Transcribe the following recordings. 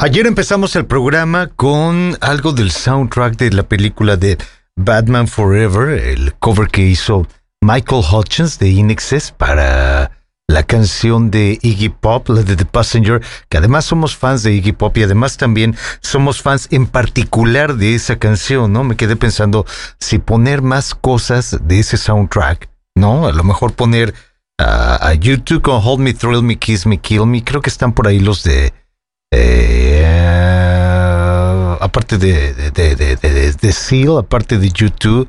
Ayer empezamos el programa con algo del soundtrack de la película de Batman Forever, el cover que hizo Michael Hutchins de Inexes para la canción de Iggy Pop, la de The Passenger, que además somos fans de Iggy Pop y además también somos fans en particular de esa canción, ¿no? Me quedé pensando si poner más cosas de ese soundtrack, ¿no? A lo mejor poner a YouTube con Hold Me, Thrill Me, Kiss Me, Kill Me, creo que están por ahí los de... Eh, aparte de, de, de, de, Seal, aparte de YouTube,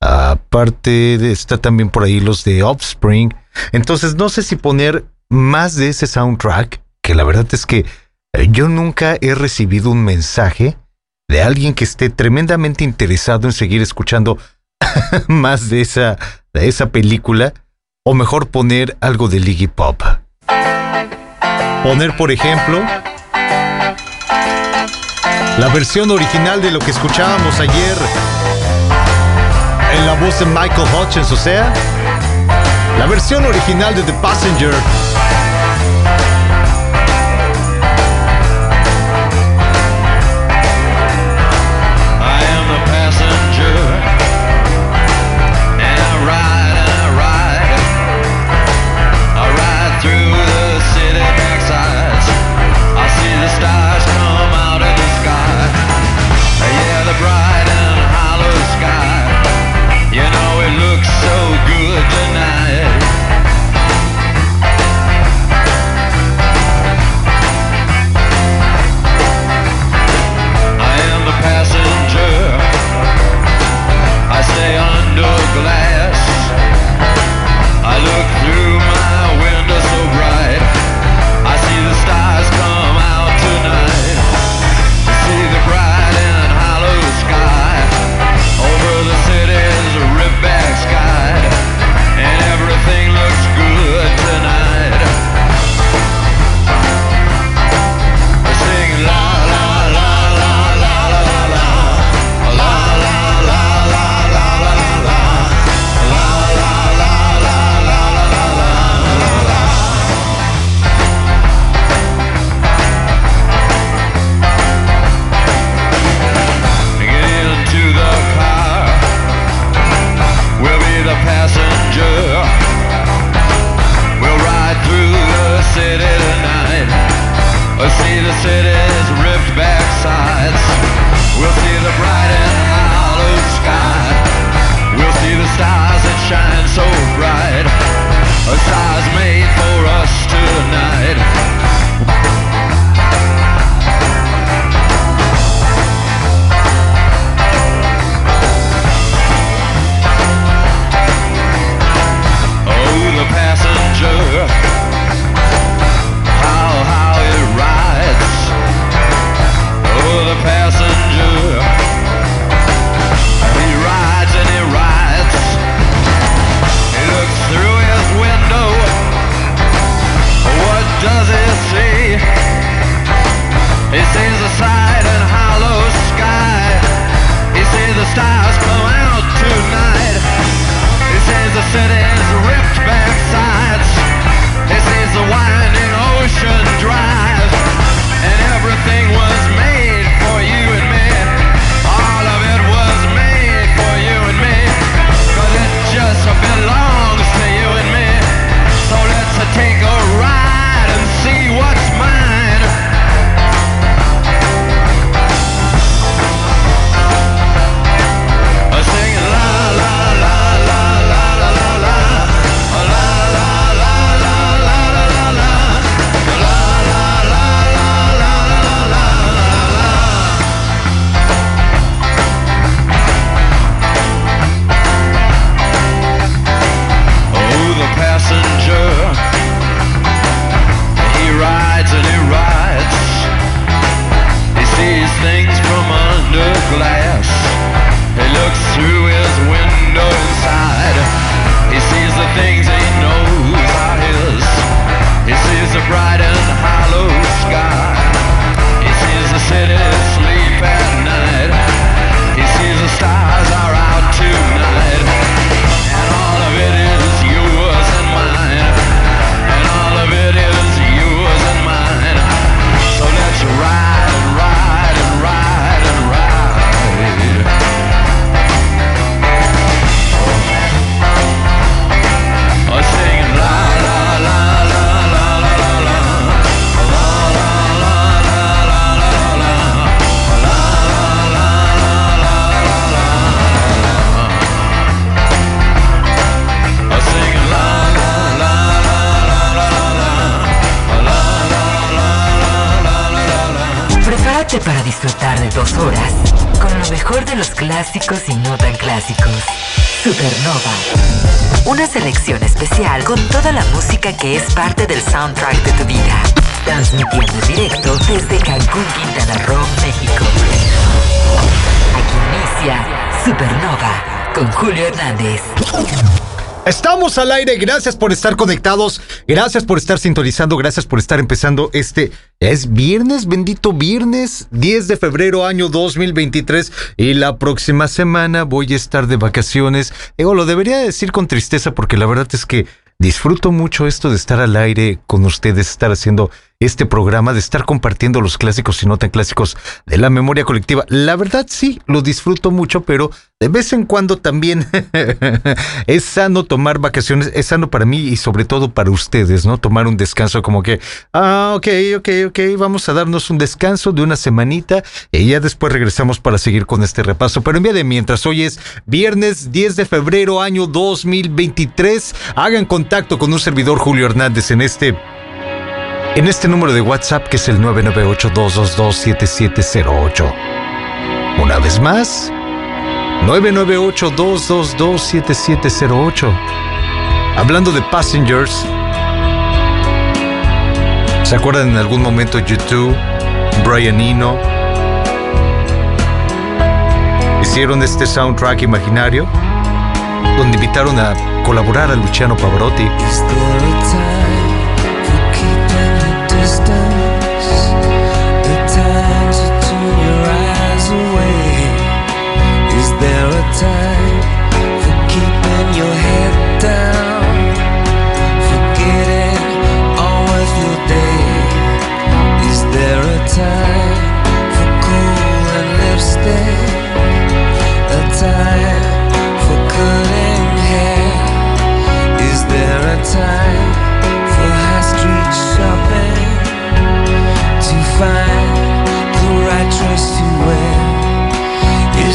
aparte está también por ahí los de Offspring. Entonces no sé si poner más de ese soundtrack, que la verdad es que eh, yo nunca he recibido un mensaje de alguien que esté tremendamente interesado en seguir escuchando más de esa, de esa película, o mejor poner algo de Liggy Pop. Poner, por ejemplo, la versión original de lo que escuchábamos ayer en la voz de Michael Hutchins, o sea, la versión original de The Passenger. Que es parte del soundtrack de tu vida. Transmitiendo en directo desde Cancún, Quintana Roo, México. Aquí inicia Supernova con Julio Hernández. Estamos al aire, gracias por estar conectados, gracias por estar sintonizando, gracias por estar empezando este... Es viernes, bendito viernes, 10 de febrero año 2023 y la próxima semana voy a estar de vacaciones. Digo, lo debería decir con tristeza porque la verdad es que disfruto mucho esto de estar al aire con ustedes, estar haciendo este programa, de estar compartiendo los clásicos y no tan clásicos de la memoria colectiva. La verdad sí, lo disfruto mucho, pero de vez en cuando también es sano tomar vacaciones, es sano para mí y sobre todo para ustedes, ¿no? Tomar un descanso como que, ah, ok, ok, ok, vamos a darnos un descanso de una semanita y ya después regresamos para seguir con este repaso. Pero en vía de mientras, hoy es viernes 10 de febrero año 2023, hagan contacto con un servidor Julio Hernández en este en este número de WhatsApp que es el 998-222-7708. Una vez más, 998-222-7708. Hablando de Passengers, ¿se acuerdan en algún momento YouTube, Brian Eno? Hicieron este soundtrack imaginario donde invitaron a colaborar a Luciano Pavarotti. Time for keeping your head down, forgetting all of your day. Is there a time for cool and lipstick? A time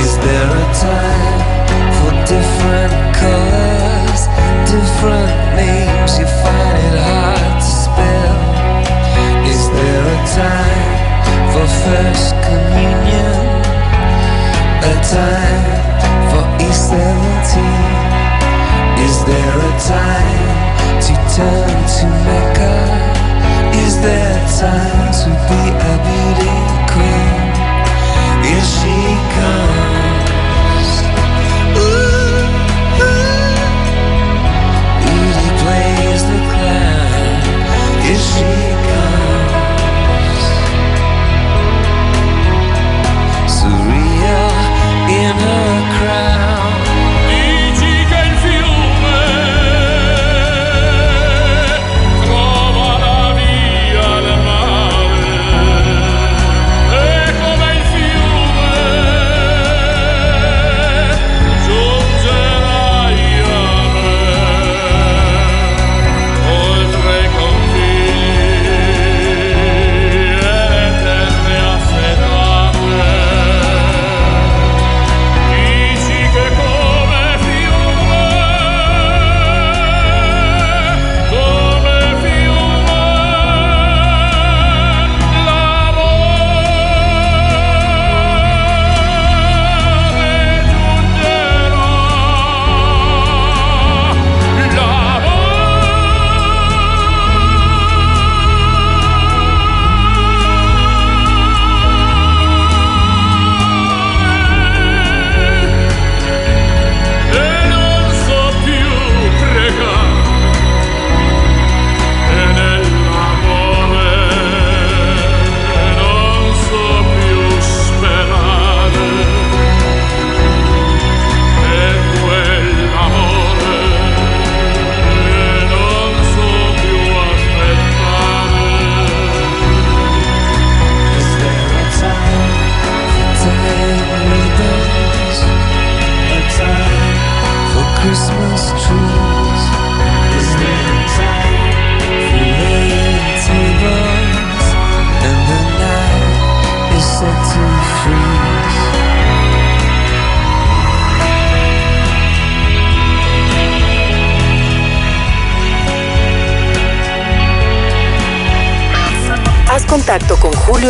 Is there a time for different colors, different names you find it hard to spell? Is there a time for first communion? A time for E17? Is there a time to turn to Mecca? Is there time to be a beauty queen? Here she comes.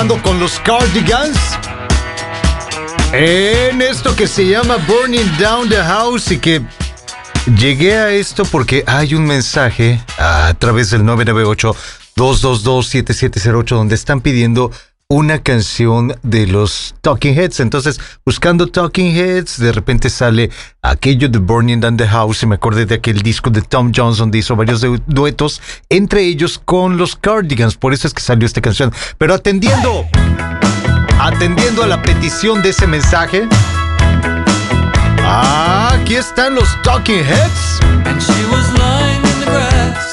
Colaborando con los Cardigans en esto que se llama Burning Down the House y que llegué a esto porque hay un mensaje a través del 998 222 7708 donde están pidiendo una canción de los Talking Heads. Entonces, buscando Talking Heads, de repente sale aquello de Burning Down the House y me acordé de aquel disco de Tom Jones donde hizo varios duetos, entre ellos con los Cardigans. Por eso es que salió esta canción. Pero atendiendo, atendiendo a la petición de ese mensaje, aquí están los Talking Heads. And she was lying in the grass,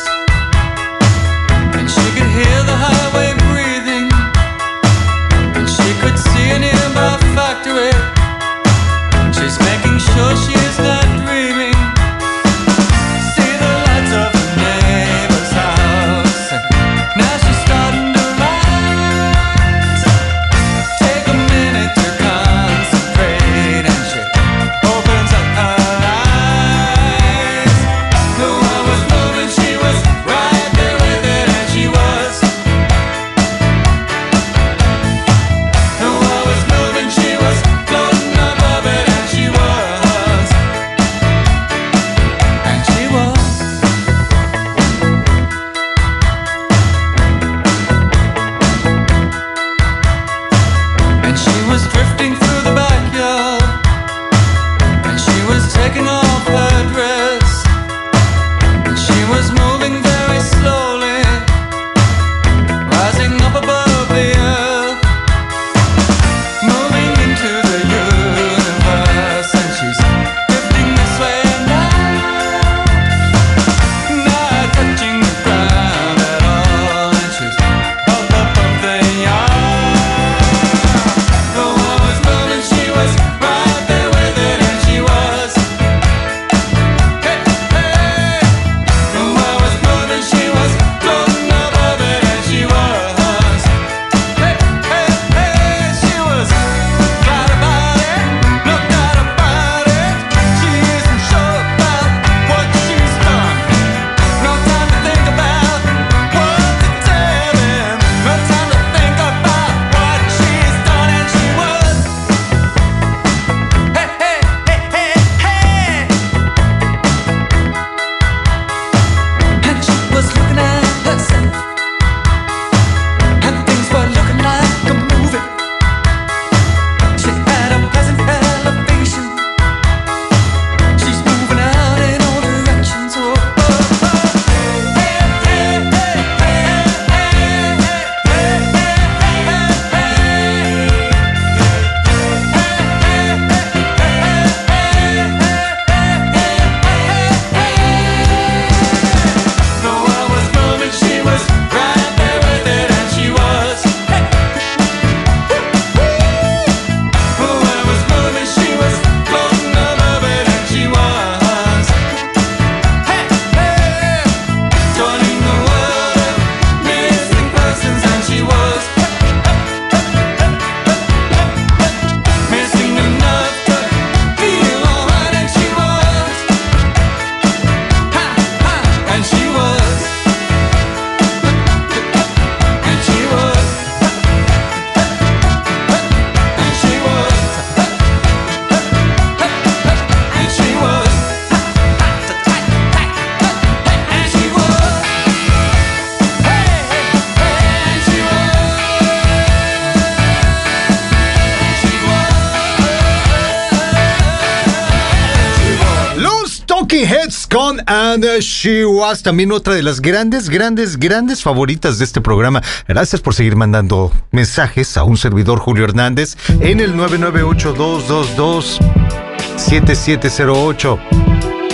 con And She Was, también otra de las grandes, grandes, grandes favoritas de este programa. Gracias por seguir mandando mensajes a un servidor Julio Hernández en el 998-222-7708.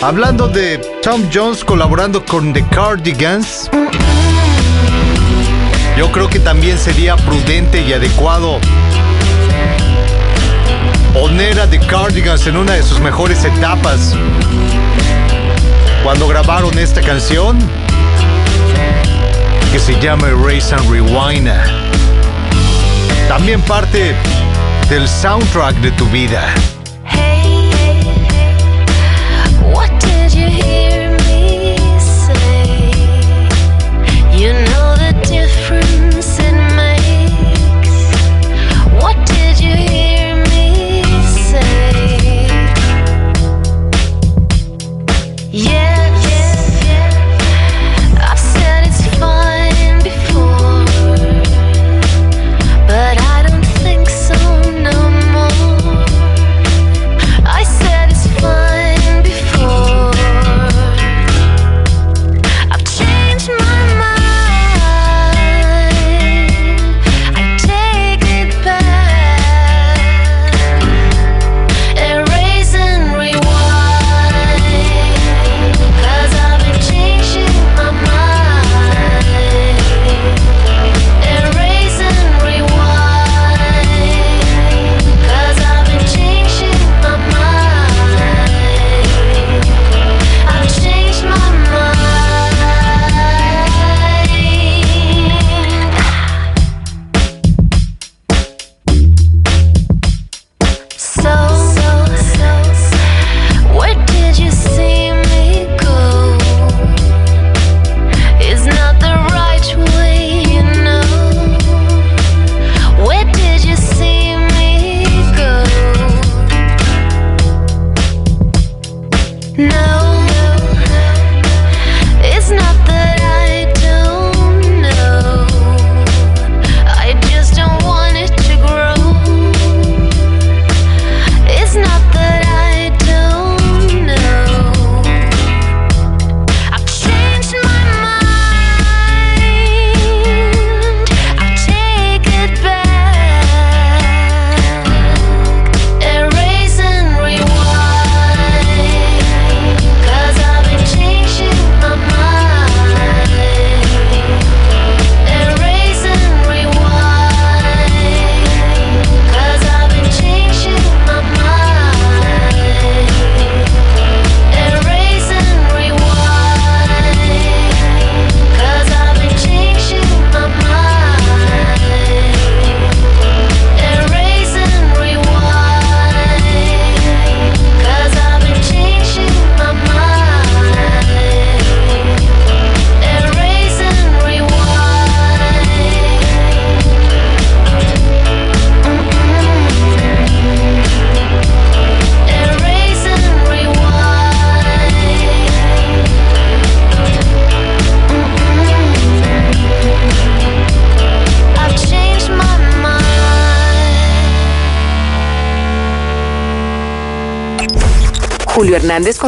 Hablando de Tom Jones colaborando con The Cardigans, yo creo que también sería prudente y adecuado poner a The Cardigans en una de sus mejores etapas cuando grabaron esta canción que se llama Erase and Rewind. También parte del soundtrack de tu vida.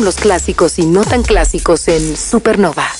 Los clásicos y no tan clásicos en Supernova.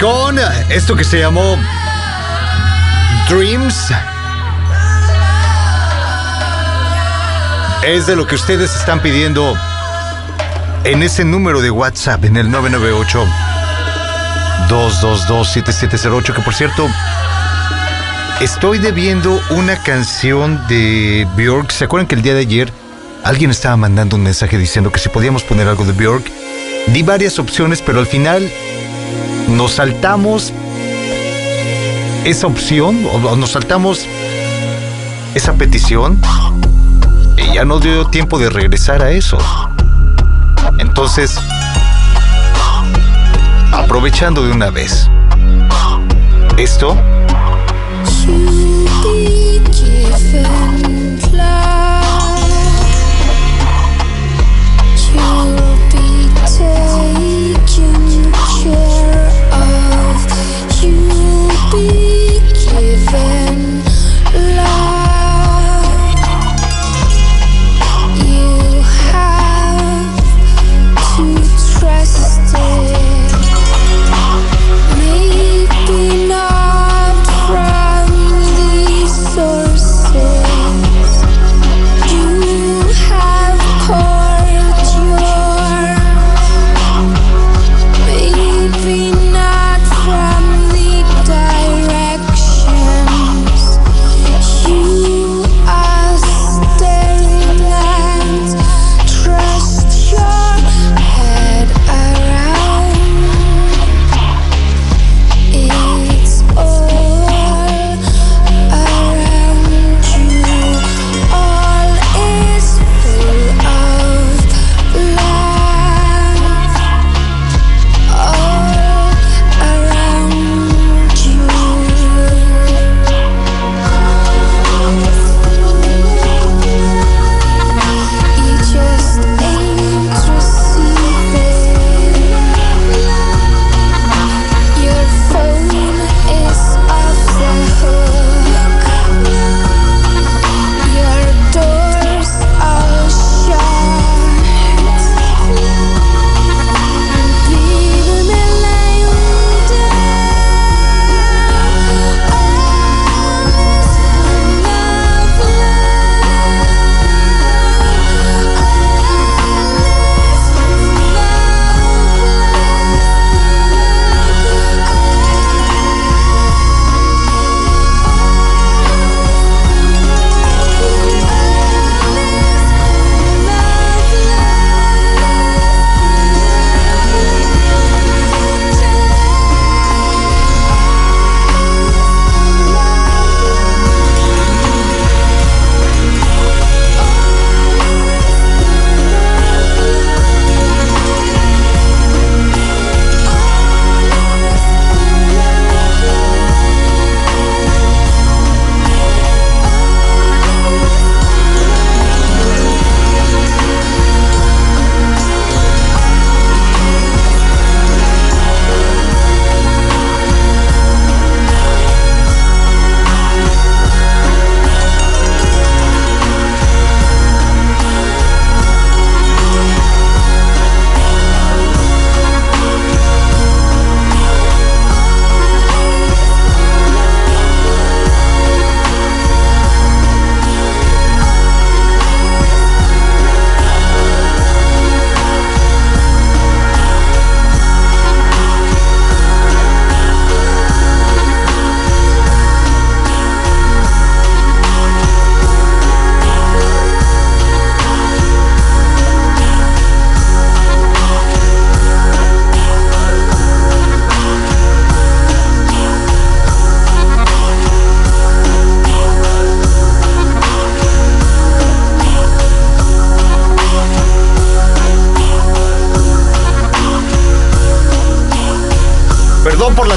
Con esto que se llamó Dreams. Es de lo que ustedes están pidiendo en ese número de WhatsApp, en el 998 222 7708, que por cierto, estoy debiendo una canción de Björk. ¿Se acuerdan que el día de ayer alguien estaba mandando un mensaje diciendo que si podíamos poner algo de Björk? Di varias opciones, pero al final nos saltamos esa opción o nos saltamos esa petición y ya no dio tiempo de regresar a eso. Entonces, aprovechando de una vez, esto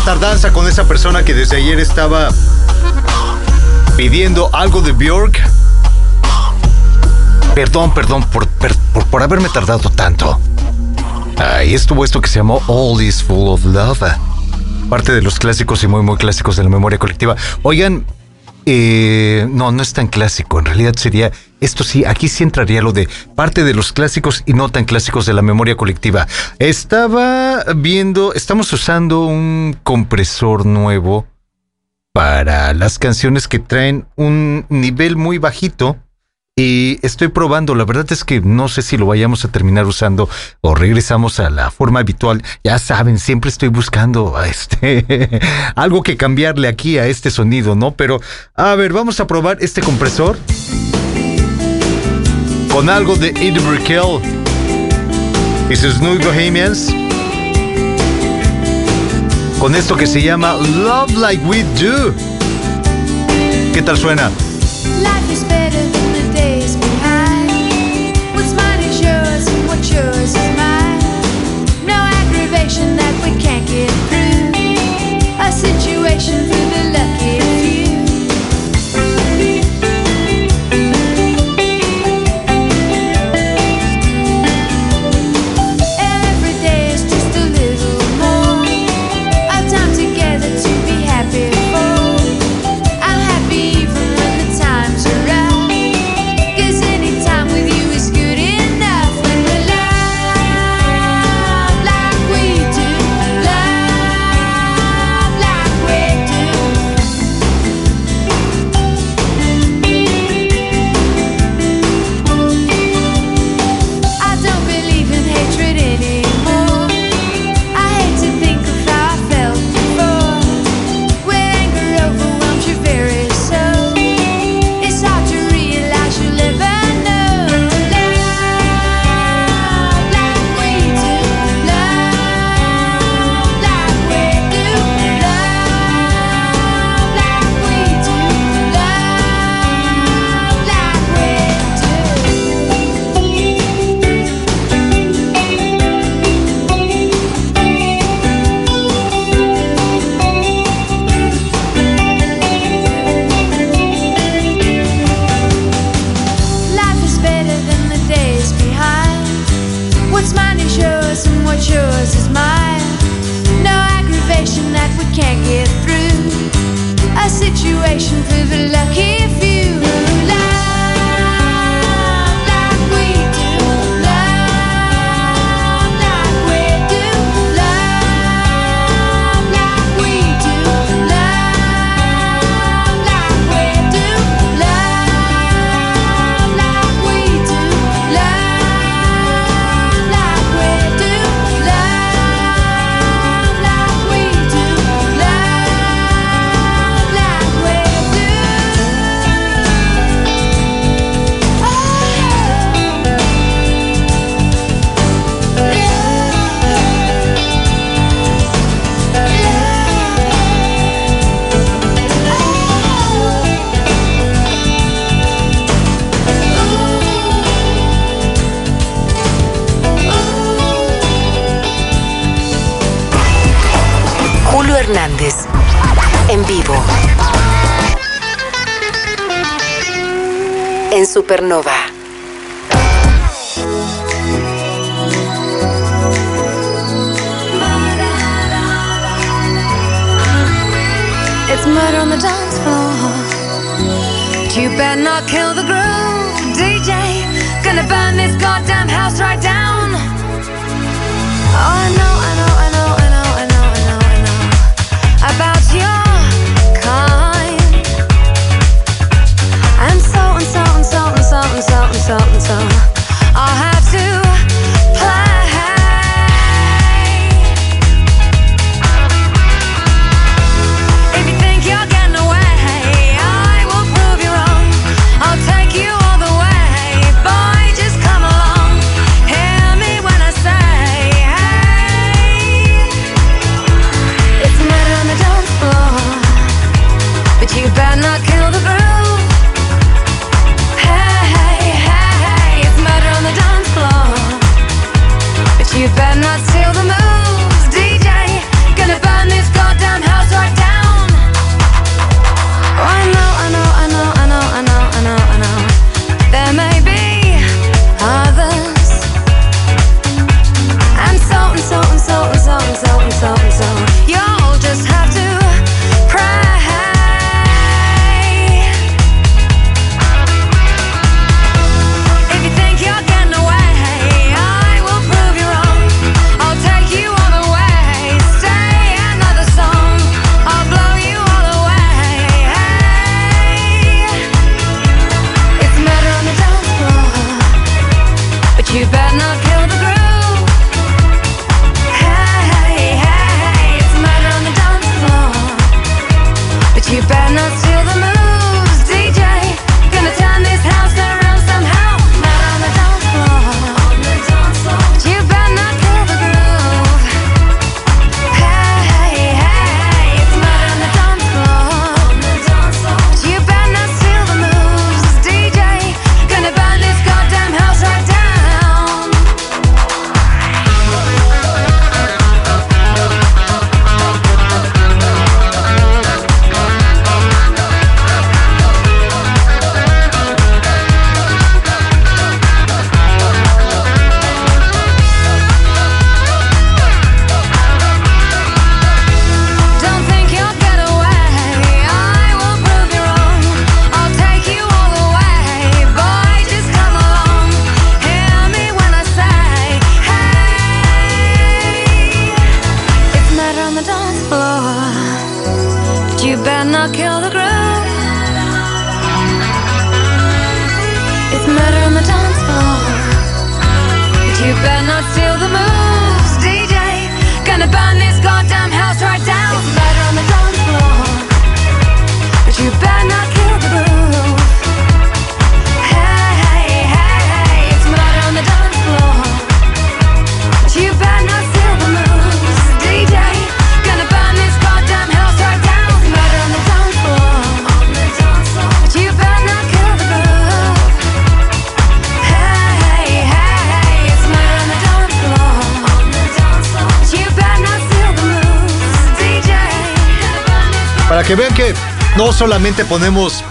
tardanza con esa persona que desde ayer estaba pidiendo algo de Bjork. Perdón, perdón por, por, haberme tardado tanto. Ahí estuvo esto que se llamó All is Full of Love. Parte de los clásicos y muy, muy clásicos de la memoria colectiva. Oigan, Eh, no, no es tan clásico. En realidad sería, esto sí, aquí sí entraría lo de parte de los clásicos y no tan clásicos de la memoria colectiva. Estaba viendo, estamos usando un compresor nuevo para las canciones que traen un nivel muy bajito y estoy probando, la verdad es que no sé si lo vayamos a terminar usando o regresamos a la forma habitual. Ya saben, siempre estoy buscando este algo que cambiarle aquí a este sonido, ¿no? Pero a ver, vamos a probar este compresor con algo de Eddie Brickell y sus New Bohemians. Con esto que se llama Love Like We Do. ¿Qué tal suena? Supernova. Solamente ponemos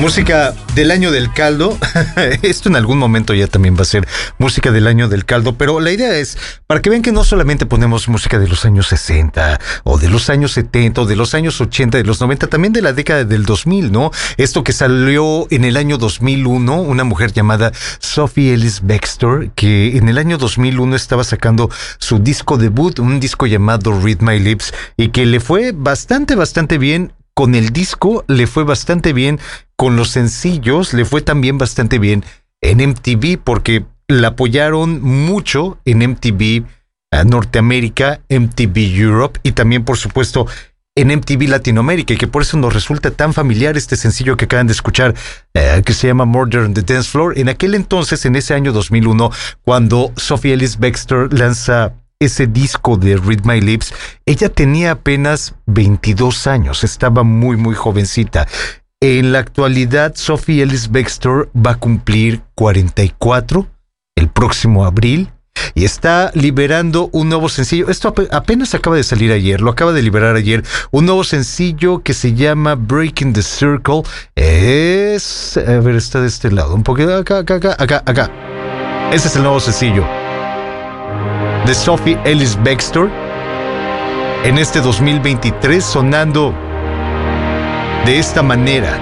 música del año del caldo, esto en algún momento ya también va a ser música del año del caldo, pero la idea es para que vean que no solamente ponemos música de los años 60 o de los años 70 o de los años 80, de los 90, también de la década del 2000, ¿no? Esto que salió en el año 2001, una mujer llamada Sophie Ellis Baxter, que en el año 2001 estaba sacando su disco debut, un disco llamado Read My Lips, y que le fue bastante, bastante bien con el disco le fue bastante bien, con los sencillos le fue también bastante bien en MTV porque la apoyaron mucho en MTV eh, Norteamérica, MTV Europe y también por supuesto en MTV Latinoamérica y que por eso nos resulta tan familiar este sencillo que acaban de escuchar eh, que se llama Murder on the Dance Floor. En aquel entonces, en ese año 2001, cuando Sophie Ellis Baxter lanza ese disco de Read My Lips, ella tenía apenas 22 años, estaba muy, muy jovencita. En la actualidad, Sophie Ellis Baxter va a cumplir 44 el próximo abril y está liberando un nuevo sencillo. Esto apenas acaba de salir ayer, lo acaba de liberar ayer. Un nuevo sencillo que se llama Breaking the Circle. Es. A ver, está de este lado, un poquito acá, acá, acá, acá, acá. Ese es el nuevo sencillo de Sophie Ellis Baxter en este 2023 sonando de esta manera.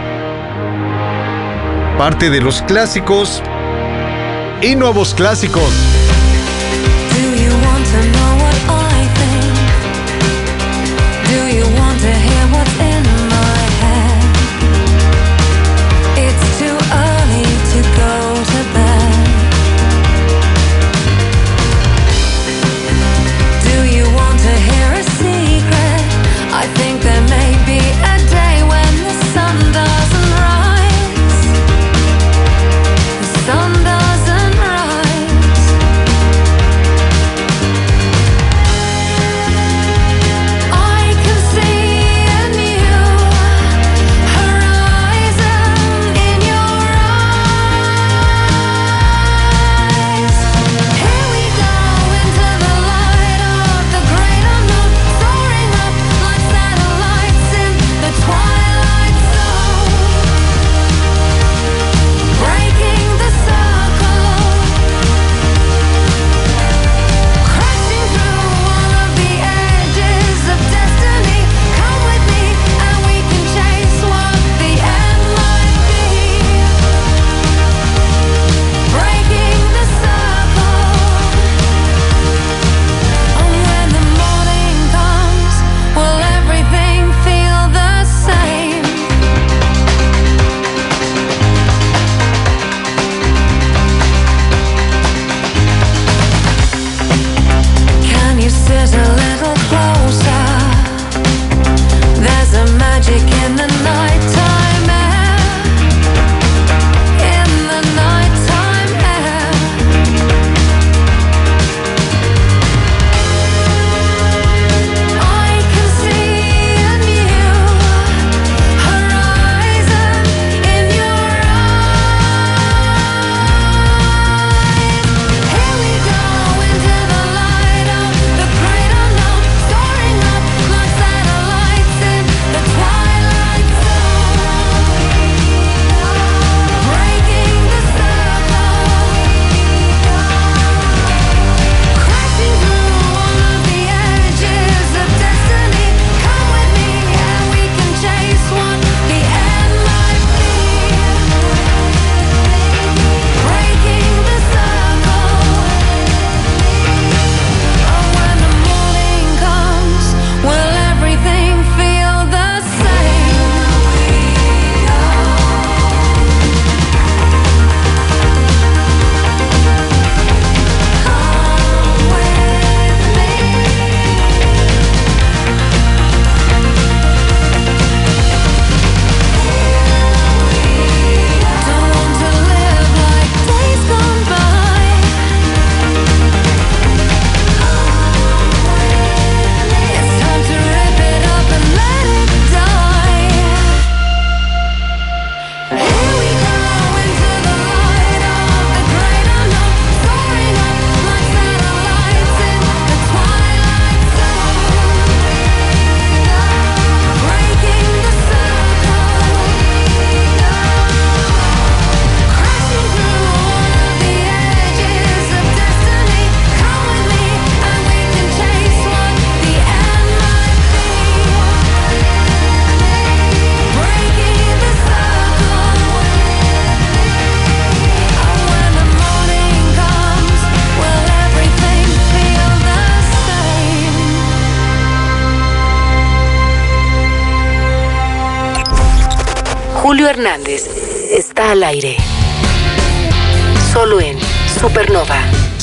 Parte de los clásicos y nuevos clásicos.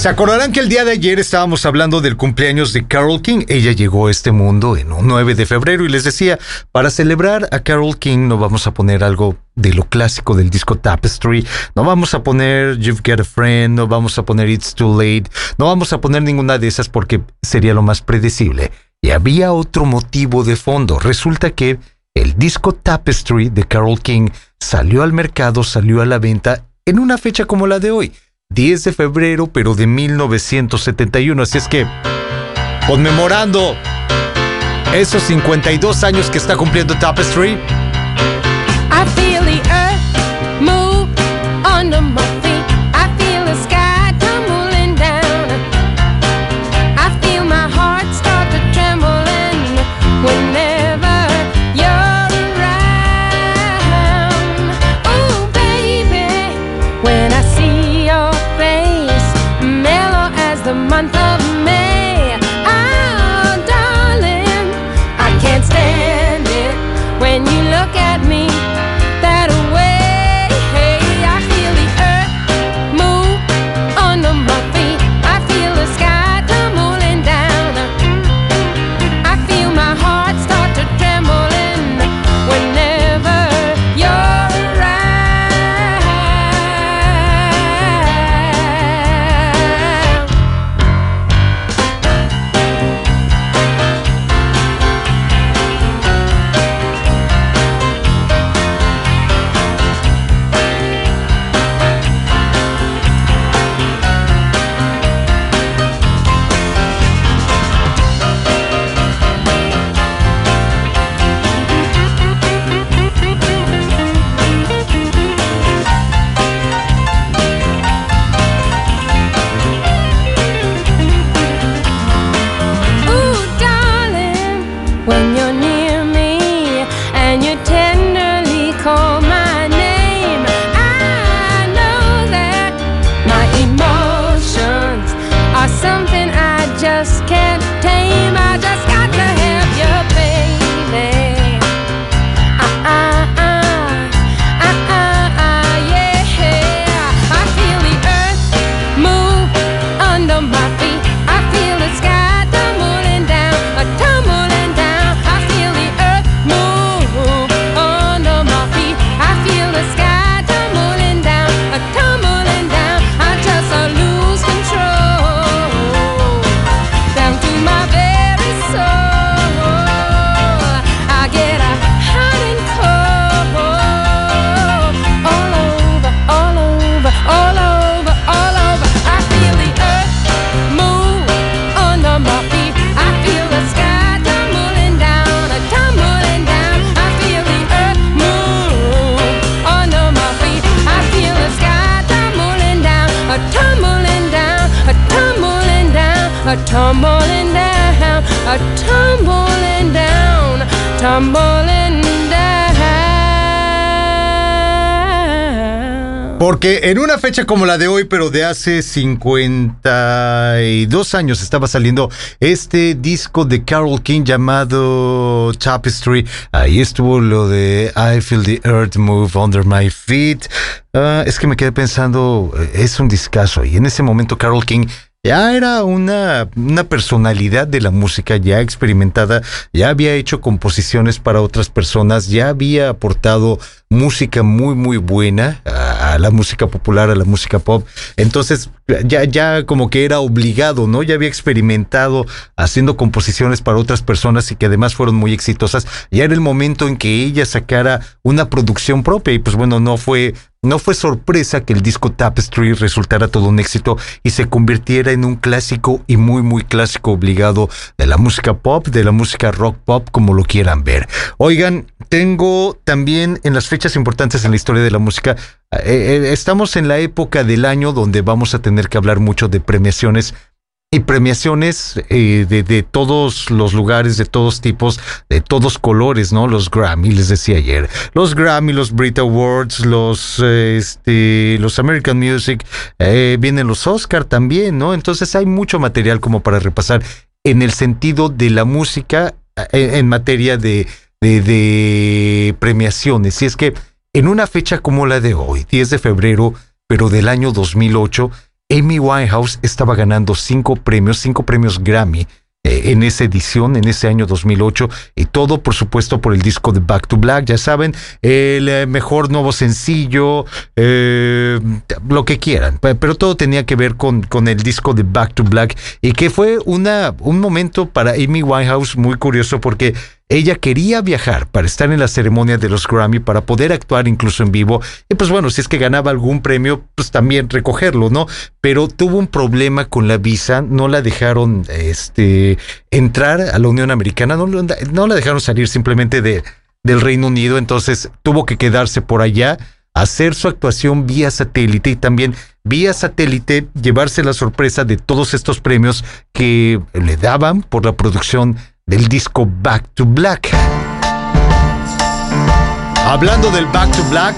Se acordarán que el día de ayer estábamos hablando del cumpleaños de Carol King. Ella llegó a este mundo en un 9 de febrero y les decía, para celebrar a Carol King no vamos a poner algo de lo clásico del disco Tapestry, no vamos a poner You've Got a Friend, no vamos a poner It's Too Late, no vamos a poner ninguna de esas porque sería lo más predecible. Y había otro motivo de fondo. Resulta que el disco Tapestry de Carol King salió al mercado, salió a la venta en una fecha como la de hoy. 10 de febrero, pero de 1971. Así es que, conmemorando esos 52 años que está cumpliendo Tapestry. I Porque en una fecha como la de hoy, pero de hace 52 años, estaba saliendo este disco de Carol King llamado Tapestry. Ahí estuvo lo de I Feel the Earth Move Under My Feet. Ah, es que me quedé pensando, eh, es un discazo. Y en ese momento Carol King ya era una, una personalidad de la música ya experimentada, ya había hecho composiciones para otras personas, ya había aportado música muy muy buena a, la música popular, a la música pop. Entonces ya, ya como que era obligado, ¿no? Ya había experimentado haciendo composiciones para otras personas y que además fueron muy exitosas. Ya era el momento en que ella sacara una producción propia y pues bueno, no fue no fue sorpresa que el disco Tapestry resultara todo un éxito y se convirtiera en un clásico y muy muy clásico obligado de la música pop, de la música rock pop, como lo quieran ver. Oigan, tengo también en las fechas importantes en la historia de la música, eh, eh, estamos en la época del año donde vamos a tener que hablar mucho de premiaciones y premiaciones eh, de, de, todos los lugares, de todos tipos, de todos colores, ¿no? Los Grammy, les decía ayer. Los Grammy, los Brit Awards, los, eh, este, los American Music, eh, vienen los Oscar también, ¿no? Entonces hay mucho material como para repasar en el sentido de la música en, en materia de, de, de premiaciones. Y es que en una fecha como la de hoy, 10 de febrero, pero del año 2008, Amy Winehouse estaba ganando cinco premios, cinco premios Grammy eh, en esa edición, en ese año 2008, y todo por supuesto por el disco de Back to Black, ya saben, el eh, mejor nuevo sencillo, eh, lo que quieran, pe- pero todo tenía que ver con, con el disco de Back to Black, y que fue una, un momento para Amy Winehouse muy curioso porque ella quería viajar para estar en la ceremonia de los Grammy, para poder actuar incluso en vivo. Y pues bueno, si es que ganaba algún premio, pues también recogerlo, ¿no? Pero tuvo un problema con la visa, no la dejaron este, entrar a la Unión Americana, no, no la dejaron salir simplemente de, del Reino Unido, entonces tuvo que quedarse por allá, hacer su actuación vía satélite y también vía satélite llevarse la sorpresa de todos estos premios que le daban por la producción del disco Back to Black. Hablando del Back to Black,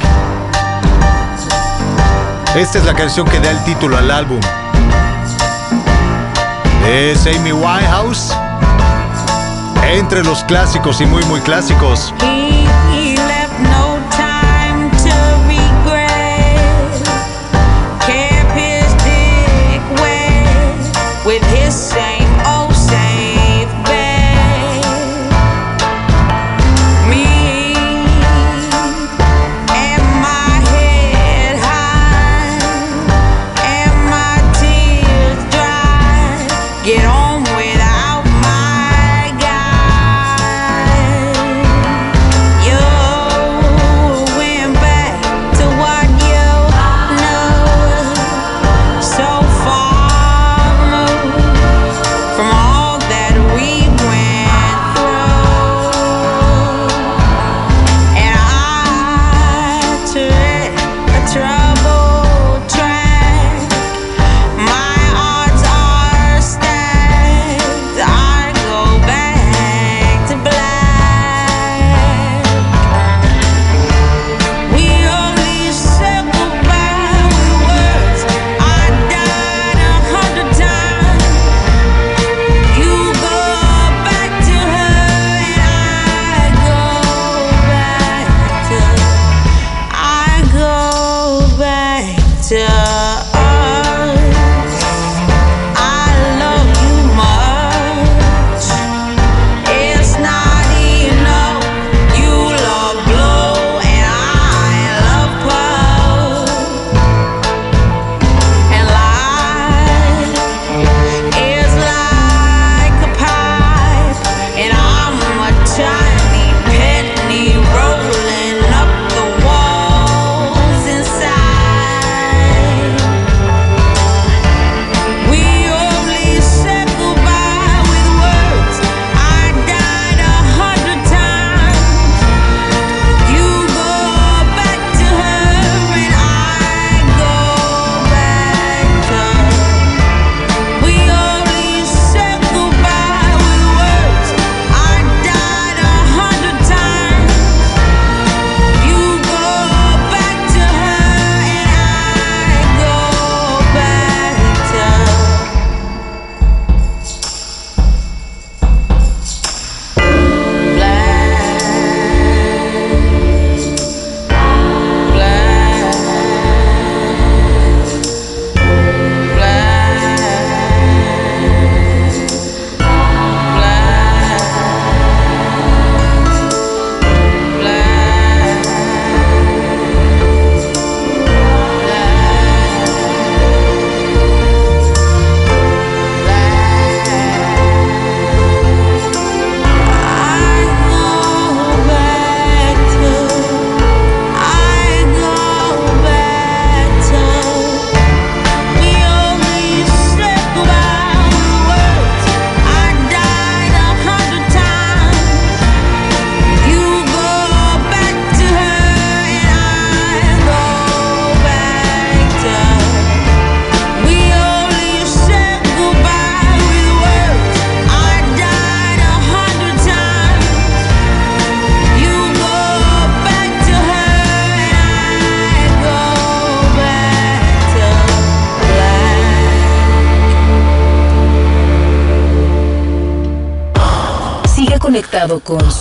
esta es la canción que da el título al álbum. Es Amy Winehouse. Entre los clásicos y muy muy clásicos. With his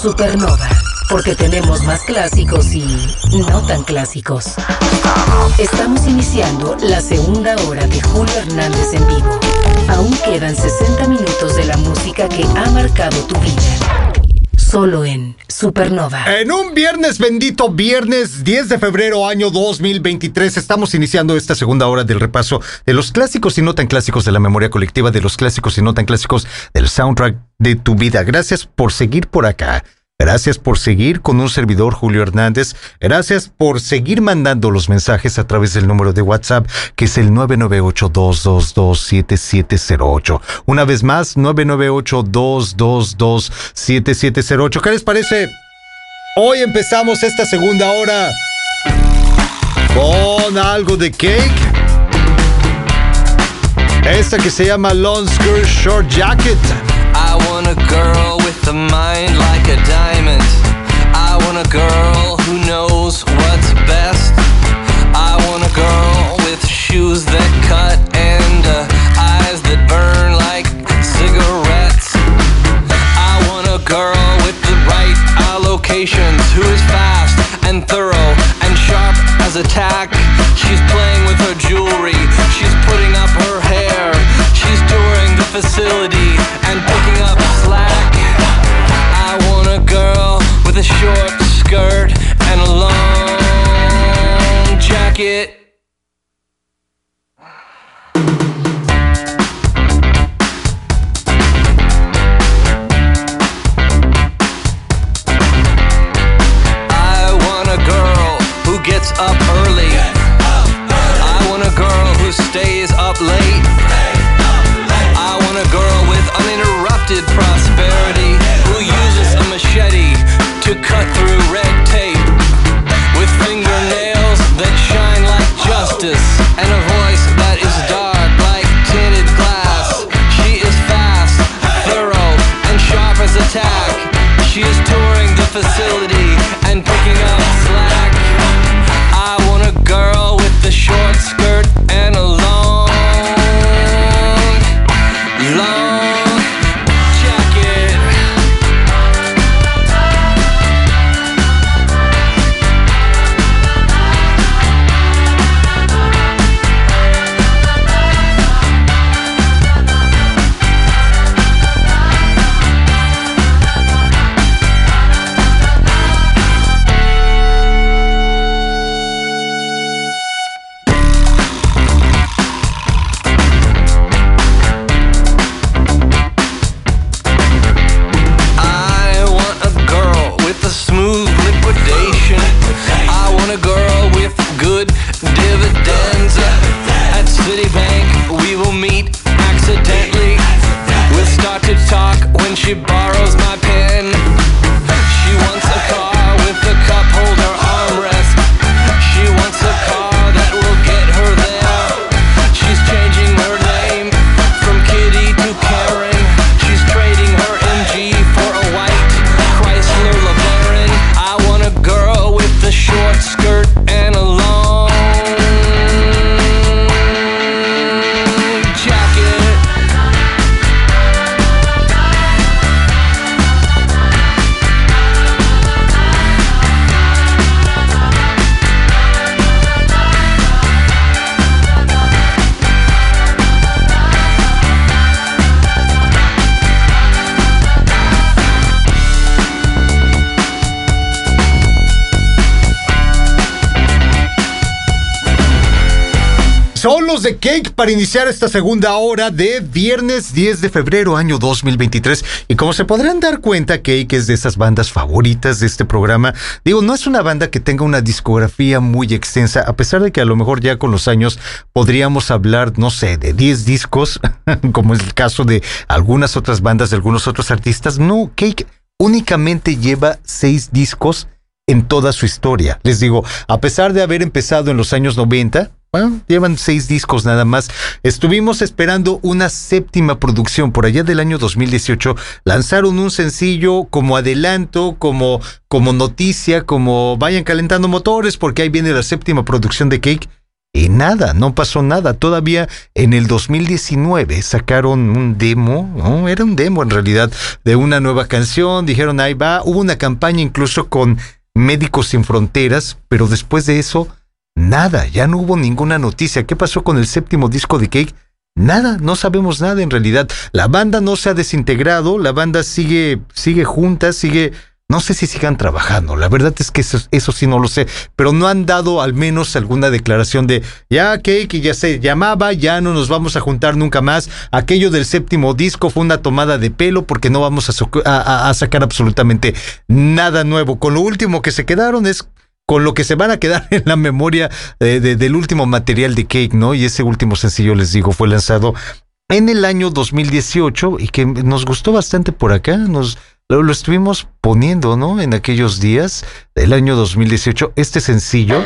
Supernova. En un viernes bendito, viernes 10 de febrero año 2023, estamos iniciando esta segunda hora del repaso de los clásicos y no tan clásicos de la memoria colectiva, de los clásicos y no tan clásicos del soundtrack de tu vida. Gracias por seguir por acá. Gracias por seguir con un servidor Julio Hernández. Gracias por seguir mandando los mensajes a través del número de WhatsApp que es el 998-222-7708. Una vez más, 998-222-7708. ¿Qué les parece? Hoy empezamos esta segunda hora con algo de cake. Esta que se llama Long Skirt Short Jacket. I want a girl with a mind like a diamond. I want a girl who knows what's best. I want a girl with shoes that cut and uh, eyes that burn like cigarettes. I want a girl allocations who is fast and thorough and sharp as a tack. She's playing with her jewelry, she's putting up her hair, she's touring the facility and picking up slack. I want a girl with a short skirt and a long jacket. Gets up early. I want a girl who stays talk de Cake para iniciar esta segunda hora de viernes 10 de febrero año 2023. Y como se podrán dar cuenta, Cake es de esas bandas favoritas de este programa. Digo, no es una banda que tenga una discografía muy extensa, a pesar de que a lo mejor ya con los años podríamos hablar, no sé, de 10 discos, como es el caso de algunas otras bandas, de algunos otros artistas. No, Cake únicamente lleva 6 discos en toda su historia. Les digo, a pesar de haber empezado en los años 90, bueno, llevan seis discos nada más. Estuvimos esperando una séptima producción por allá del año 2018. Lanzaron un sencillo como adelanto, como, como noticia, como vayan calentando motores, porque ahí viene la séptima producción de Cake. y nada, no pasó nada. Todavía en el 2019 sacaron un demo, ¿no? Era un demo en realidad de una nueva canción, dijeron ahí va, hubo una campaña incluso con Médicos Sin Fronteras, pero después de eso, nada, ya no hubo ninguna noticia. ¿Qué pasó con el séptimo disco de Cake? Nada, no sabemos nada en realidad. La banda no se ha desintegrado, la banda sigue, sigue junta, sigue no sé si sigan trabajando, la verdad es que eso, sí no lo sé, pero no han dado al menos alguna declaración de ya que ya se llamaba, ya no nos vamos a juntar nunca más. Aquello del séptimo disco fue una tomada de pelo porque no vamos a, a sacar absolutamente nada nuevo. Con lo último que se quedaron es con lo que se van a quedar en la memoria de, de, del último material de Cake, ¿no? Y ese último sencillo, les digo, fue lanzado en el año 2018 y que nos gustó bastante por acá, nos lo, lo, estuvimos poniendo, ¿no? En aquellos días del año 2018, este sencillo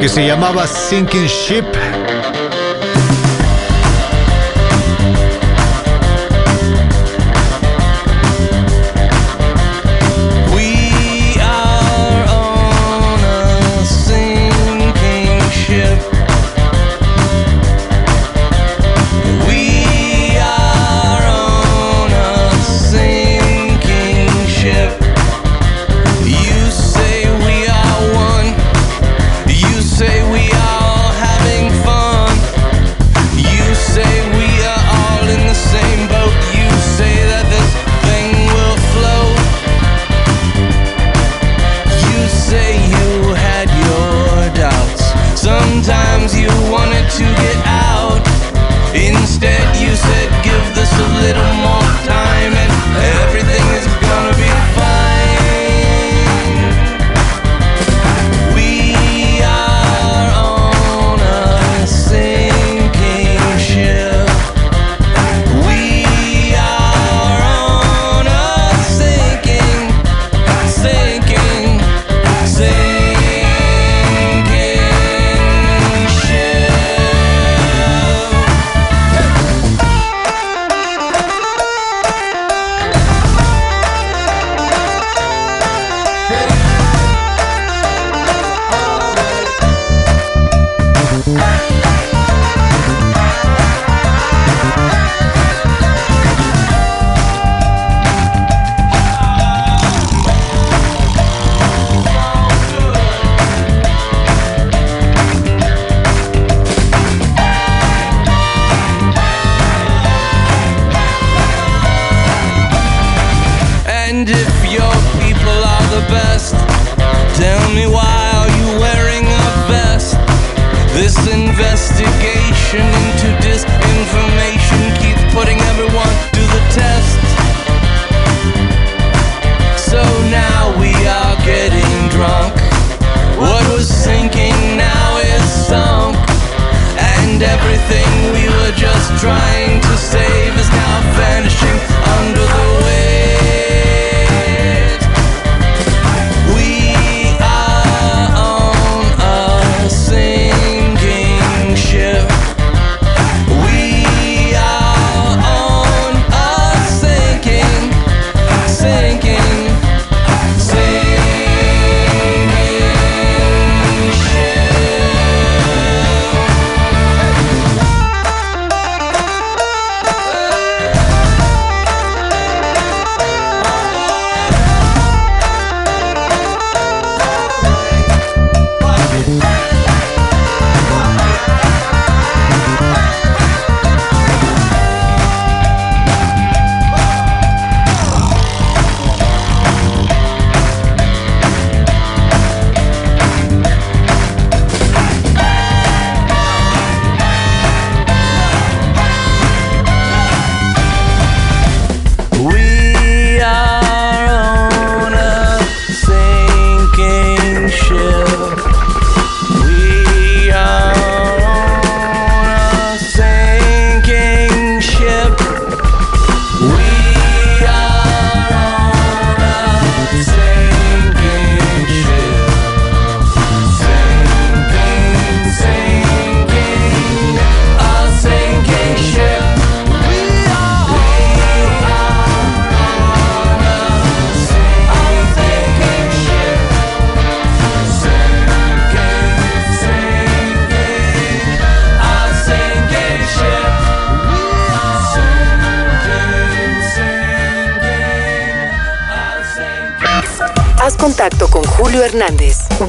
que se llamaba Sinking Ship.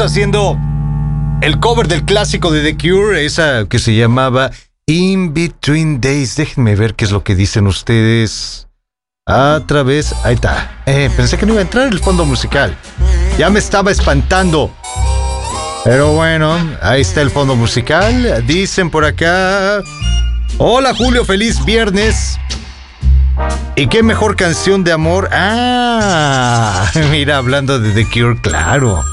Haciendo el cover del clásico de The Cure, esa que se llamaba In Between Days. Déjenme ver qué es lo que dicen ustedes. A través. Ahí está. Eh, pensé que no iba a entrar el fondo musical. Ya me estaba espantando. Pero bueno, ahí está el fondo musical. Dicen por acá. Hola Julio, feliz viernes. ¿Y qué mejor canción de amor? Ah, mira, hablando de The Cure, claro.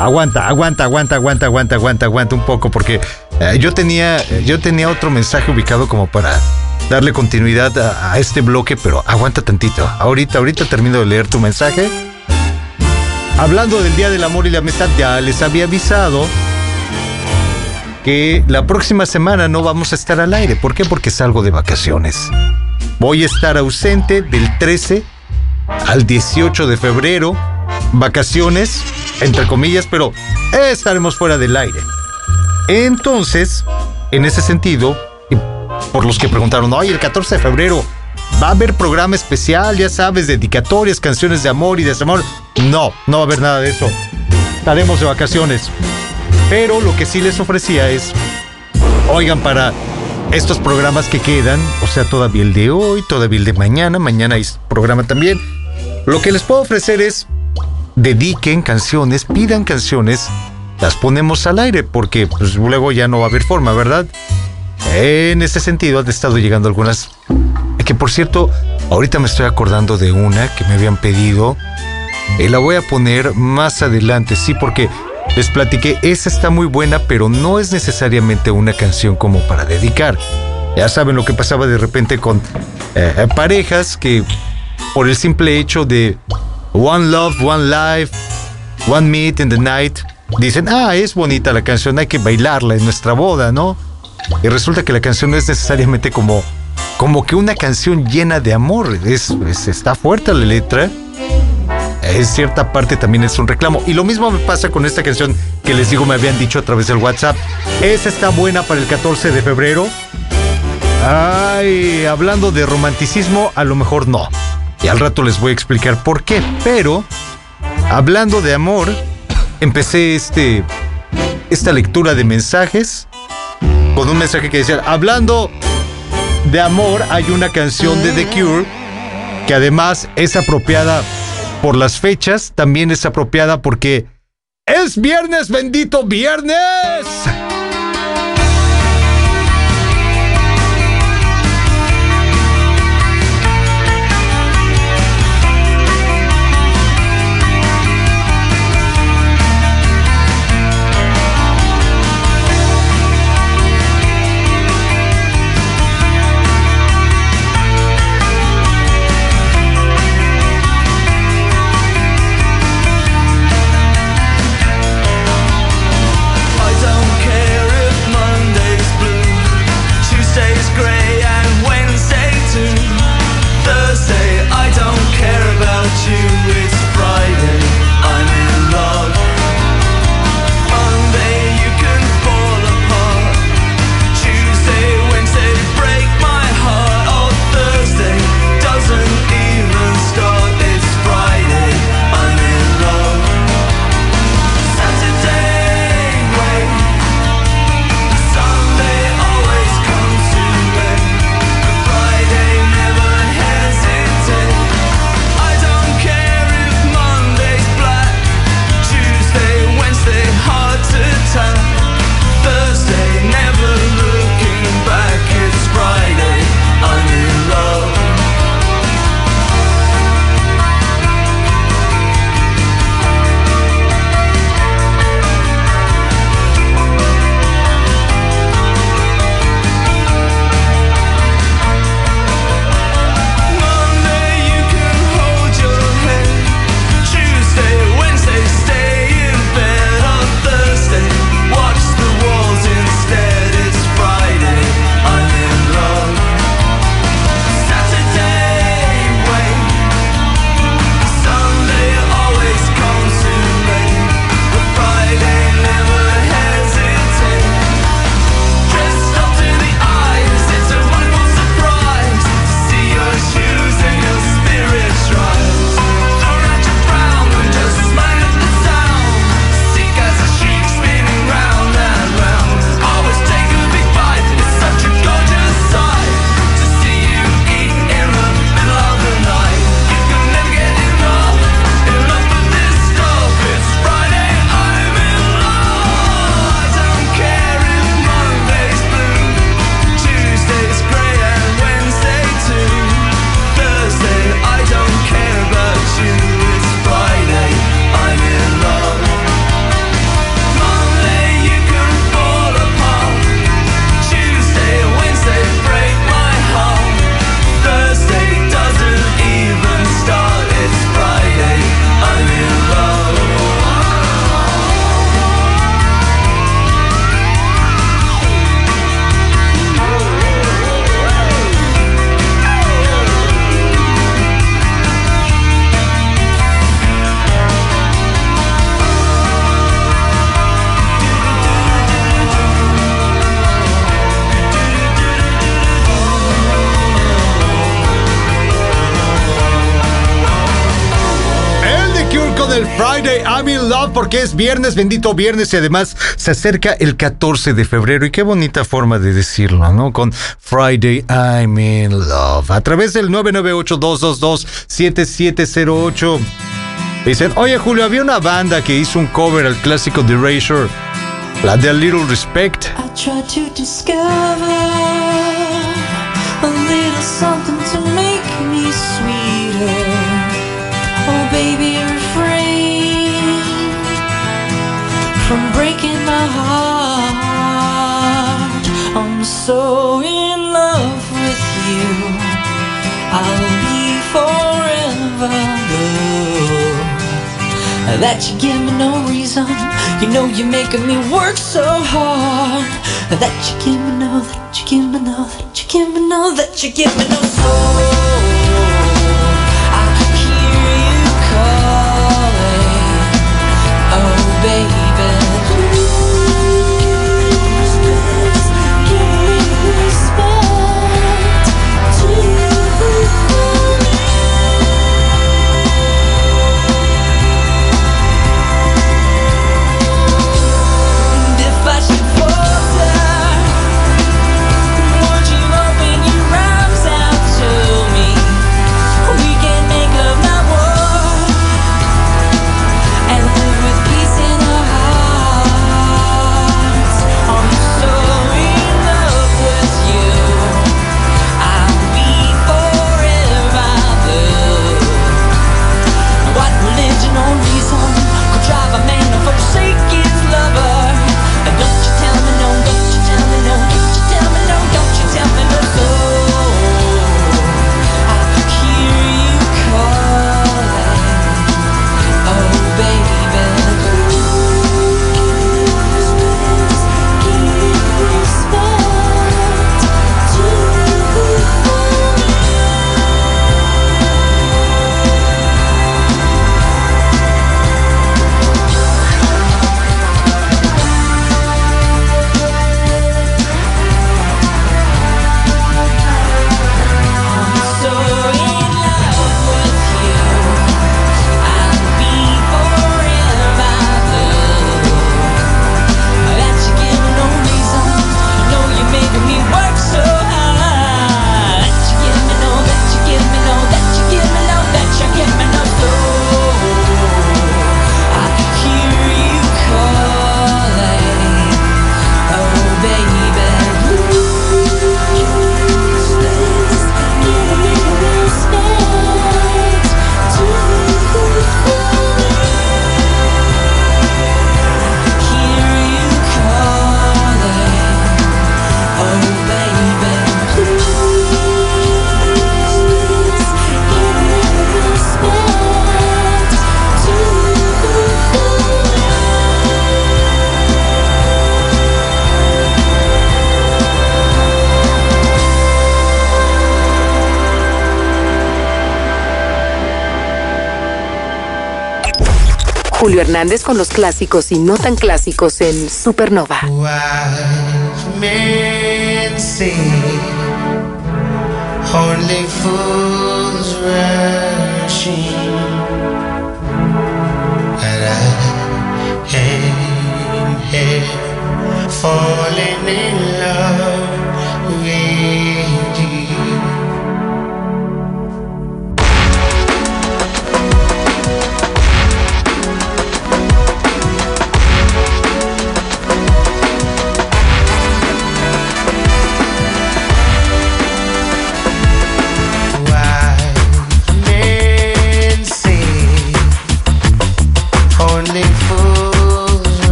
Aguanta, aguanta, aguanta, aguanta, aguanta, aguanta, aguanta un poco, porque eh, yo tenía, yo tenía otro mensaje ubicado como para darle continuidad a, a este bloque, pero aguanta tantito. Ahorita, ahorita termino de leer tu mensaje. Hablando del Día del Amor y la Amistad, ya les había avisado que la próxima semana no vamos a estar al aire. ¿Por qué? Porque salgo de vacaciones. Voy a estar ausente del 13 al 18 de febrero. Vacaciones, entre comillas, pero estaremos fuera del aire. Entonces, en ese sentido, y por los que preguntaron, oye, el 14 de febrero va a haber programa especial, ya sabes, dedicatorias, canciones de amor y desamor. No, no va a haber nada de eso. Estaremos de vacaciones. Pero lo que sí les ofrecía es, oigan, para estos programas que quedan, o sea, todavía el de hoy, todavía el de mañana, mañana hay programa también. Lo que les puedo ofrecer es, dediquen canciones, pidan canciones, las ponemos al aire, porque pues, luego ya no va a haber forma, ¿verdad? En ese sentido han estado llegando algunas, que por cierto, ahorita me estoy acordando de una que me habían pedido, y la voy a poner más adelante, sí, porque les platiqué, esa está muy buena, pero no es necesariamente una canción como para dedicar. Ya saben lo que pasaba de repente con eh, parejas que por el simple hecho de One Love, One Life, One Meet in the Night, dicen, ah, es bonita la canción, hay que bailarla en nuestra boda, ¿no? Y resulta que la canción no es necesariamente como como que una canción llena de amor. Es, es- está fuerte la letra. En cierta parte también es un reclamo. Y lo mismo me pasa con esta canción que les digo me habían dicho a través del WhatsApp. Esa está buena para el 14 de febrero. Ay, hablando de romanticismo, a lo mejor no. Y al rato les voy a explicar por qué. Pero, hablando de amor, empecé este, esta lectura de mensajes con un mensaje que decía, hablando de amor, hay una canción de The Cure que además es apropiada por las fechas, también es apropiada porque es viernes, bendito viernes. Porque es viernes, bendito viernes y además se acerca el 14 de febrero y qué bonita forma de decirlo, ¿no? Con Friday I'm in Love. A través del 998-222-7708 dicen, oye Julio, había una banda que hizo un cover al clásico de Erasure, la de A Little Respect. I try to discover a little something to make me sweeter. Oh, baby, from breaking my heart. I'm so in love with you. I'll be forever loved. That you give me no reason. You know you're making me work so hard. That you give me no, that you give me no, that you give me no, that you give me no soul. Con los clásicos y no tan clásicos en Supernova.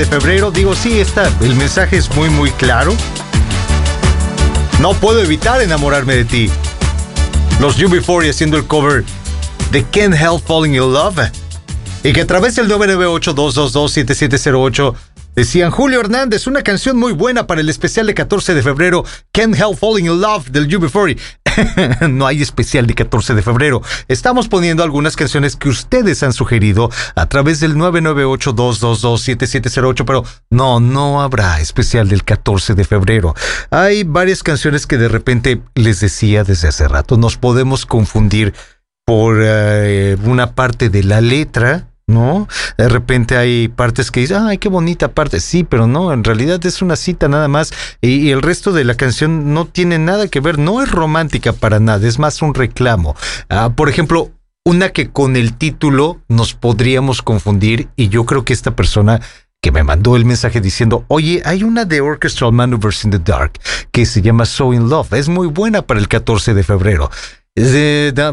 De febrero. Digo, sí, está, el mensaje es muy, muy claro. No puedo evitar enamorarme de ti. Los UB40 haciendo el cover de Can't Help Falling in Love. Y que a través del 998-222-7708 decían Julio Hernández, una canción muy buena para el especial de 14 de febrero, Can't Help Falling in Love del UB40. no hay especial de 14 de febrero. Estamos poniendo algunas canciones que ustedes han sugerido a través del 998-222-7708, pero no, no habrá especial del 14 de febrero. Hay varias canciones que de repente les decía desde hace rato, nos podemos confundir por eh, una parte de la letra, ¿no? De repente hay partes que dicen, ay, qué bonita parte, sí, pero no, en realidad es una cita nada más y, y el resto de la canción no tiene nada que ver, no es romántica para nada, es más un reclamo. Ah, por ejemplo, una que con el título nos podríamos confundir y yo creo que esta persona que me mandó el mensaje diciendo, oye, hay una de Orchestral Maneuvers in the Dark que se llama So in Love, es muy buena para el 14 de febrero.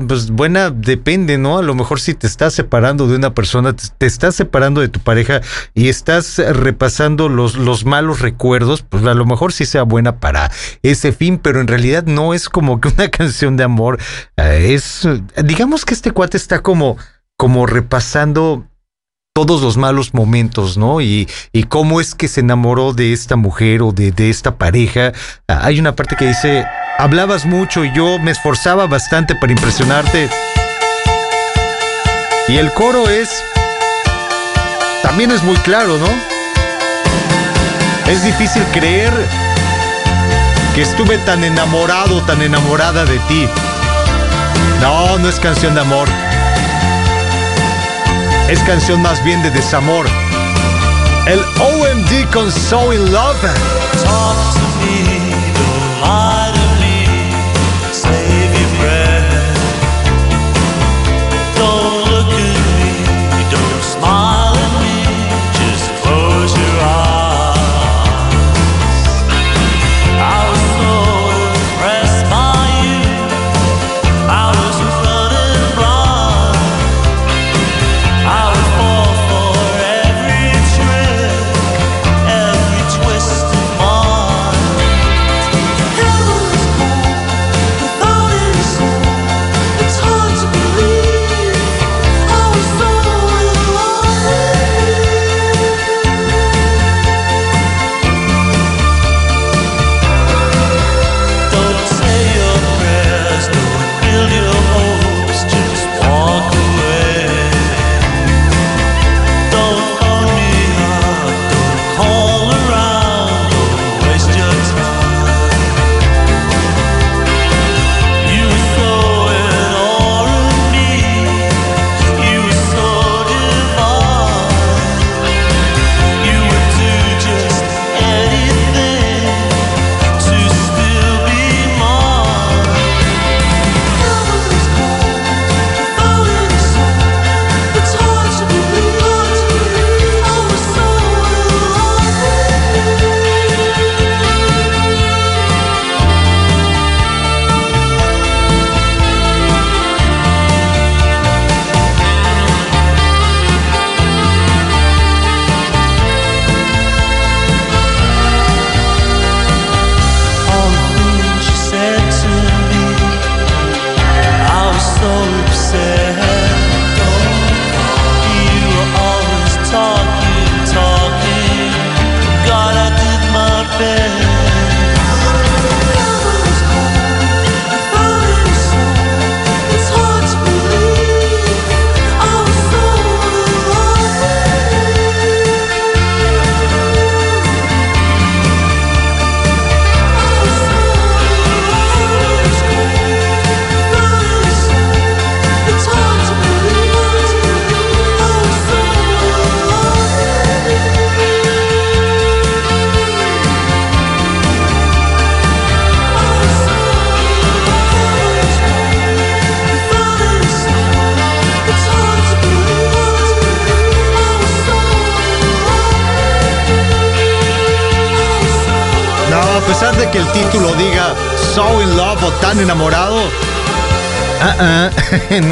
Pues buena depende, ¿no? A lo mejor si te estás separando de una persona, te, estás separando de tu pareja y estás repasando los, los malos recuerdos, pues a lo mejor sí sea buena para ese fin, pero en realidad no es como que una canción de amor. eh, es, digamos que este cuate está como, como repasando todos los malos momentos, ¿no? Y, y cómo es que se enamoró de esta mujer o de, de esta pareja. Ah, Hay una parte que dice, hablabas mucho y yo me esforzaba bastante para impresionarte. Y el coro es, también es muy claro, ¿no? Es difícil creer que estuve tan enamorado, tan enamorada de ti. No, no es canción de amor. Es canción más bien de desamor. El OMD con So in Love.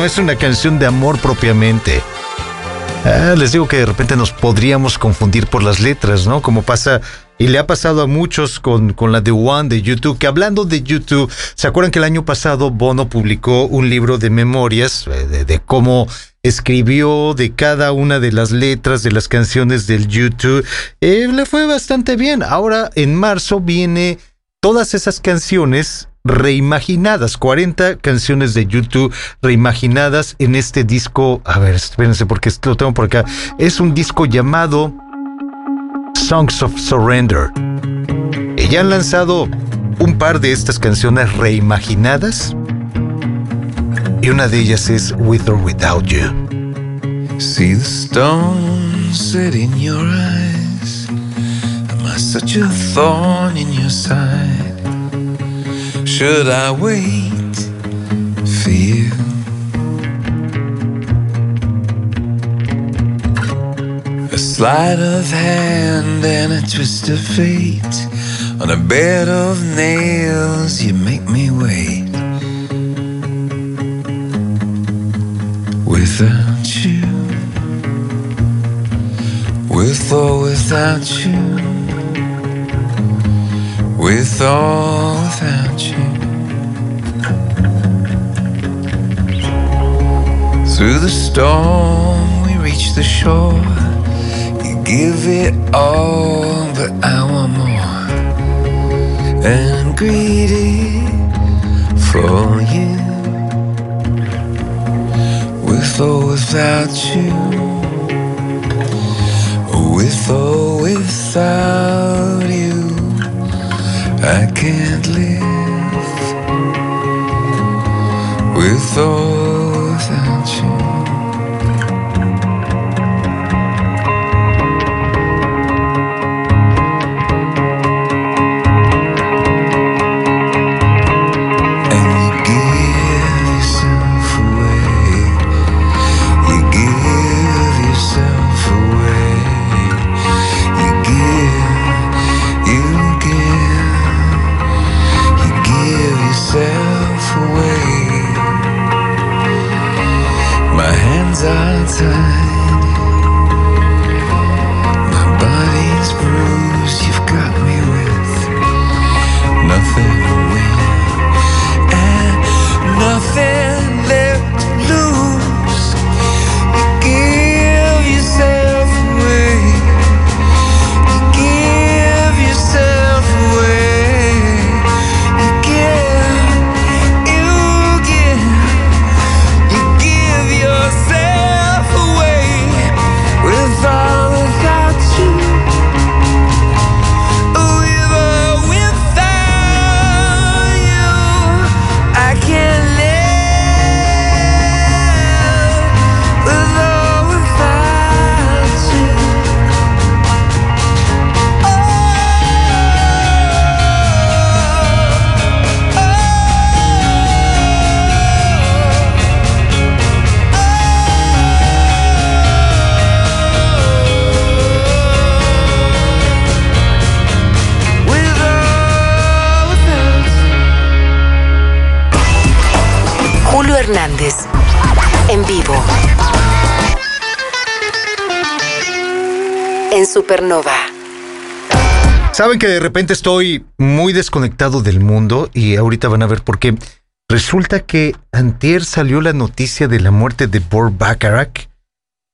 Es una canción de amor propiamente. Ah, les digo que de repente nos podríamos confundir por las letras, ¿no? Como pasa y le ha pasado a muchos con, con la The One de YouTube, que hablando de YouTube, ¿se acuerdan que el año pasado Bono publicó un libro de memorias eh, de, de cómo escribió de cada una de las letras de las canciones del YouTube? Eh, le fue bastante bien. Ahora en marzo viene todas esas canciones reimaginadas, 40 canciones de YouTube reimaginadas en este disco. A ver, espérense porque lo tengo por acá. Es un disco llamado Songs of Surrender. Y han lanzado un par de estas canciones reimaginadas. Y una de ellas es With or Without You. See the stone set in your eyes. Am such a thorn in your side? Should I wait for you? A sleight of hand and a twist of fate. On a bed of nails, you make me wait. Without you, with or without you, with or without you. Through the storm, we reach the shore. You give it all, but I want more. And I'm greedy for you, with or without you, with or without you, I can't live. With or Hernández. En vivo. En Supernova. Saben que de repente estoy muy desconectado del mundo y ahorita van a ver por qué. Resulta que antier salió la noticia de la muerte de Bor Bacharach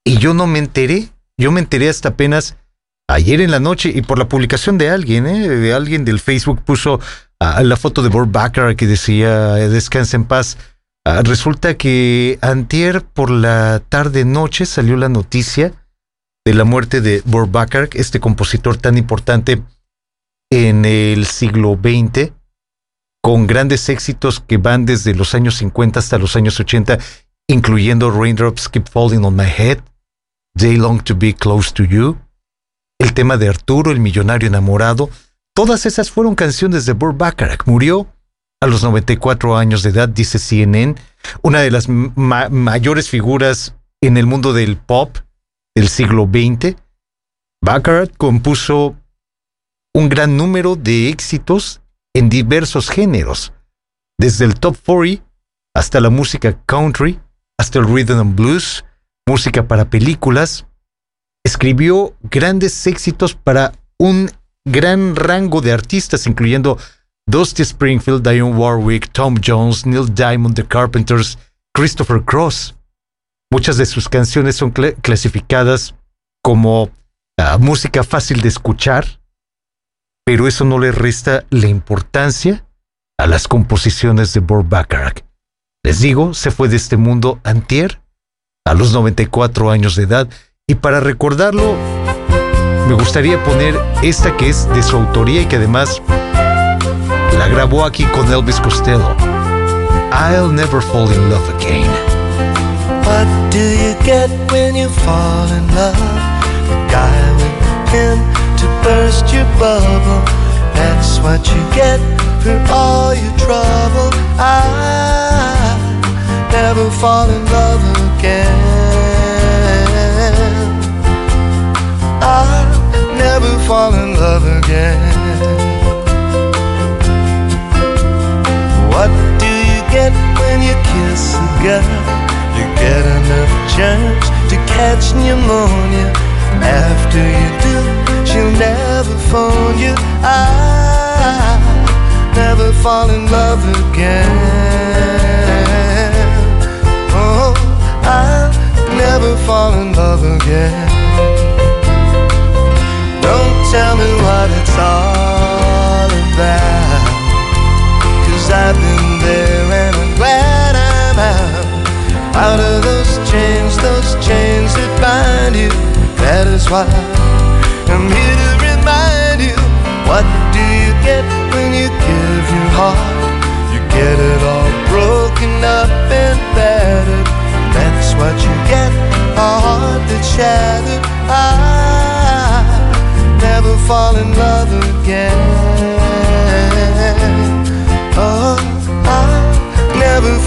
y yo no me enteré. Yo me enteré hasta apenas ayer en la noche y por la publicación de alguien, ¿eh? de alguien del Facebook puso la foto de Bor Bacharach que decía descansa en paz. Ah, resulta que antier por la tarde noche salió la noticia de la muerte de Bor Bacharach, este compositor tan importante en el siglo XX, con grandes éxitos que van desde los años 50 hasta los años 80, incluyendo Raindrops Keep Falling on My Head, Day Long to Be Close to You, el tema de Arturo, el millonario enamorado. Todas esas fueron canciones de Burt Bacharach. Murió a los 94 años de edad, dice CNN, una de las ma- mayores figuras en el mundo del pop del siglo XX. Bacharach compuso un gran número de éxitos en diversos géneros, desde el top 40 hasta la música country, hasta el rhythm and blues, música para películas, escribió grandes éxitos para un gran rango de artistas, incluyendo Dusty Springfield, Dionne Warwick, Tom Jones, Neil Diamond, The Carpenters, Christopher Cross. Muchas de sus canciones son cla- clasificadas como ah, música fácil de escuchar, pero eso no le resta la importancia a las composiciones de Burt Bacharach. Les digo, se fue de este mundo antier, a los 94 años de edad, y para recordarlo, me gustaría poner esta que es de su autoría y que además la grabó aquí con Elvis Costello. I'll never fall in love again. What do you get when you fall in love? The guy with the pin to burst your bubble. That's what you get for all your trouble. I never fall in love again. I never fall in love again. What do you get when you kiss a girl? You get enough germs to catch pneumonia. After you do, she'll never phone you. I never fall in love again. Oh, I'll never fall in love again. Don't tell me what it's all about. I've been there and I'm glad I'm out. Out of those chains, those chains that bind you. That is why I'm here to remind you. What do you get when you give your heart? You get it all broken up and battered. That's what you get, a heart that's shattered. I never fall in love again.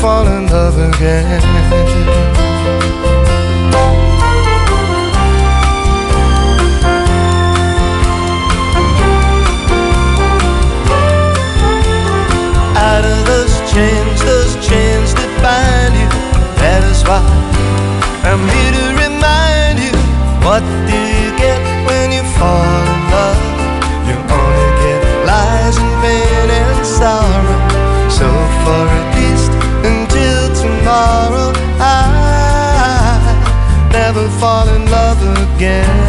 Fall in love again. Out of those chains, those chains that bind you. That is why I'm here to remind you. What do again.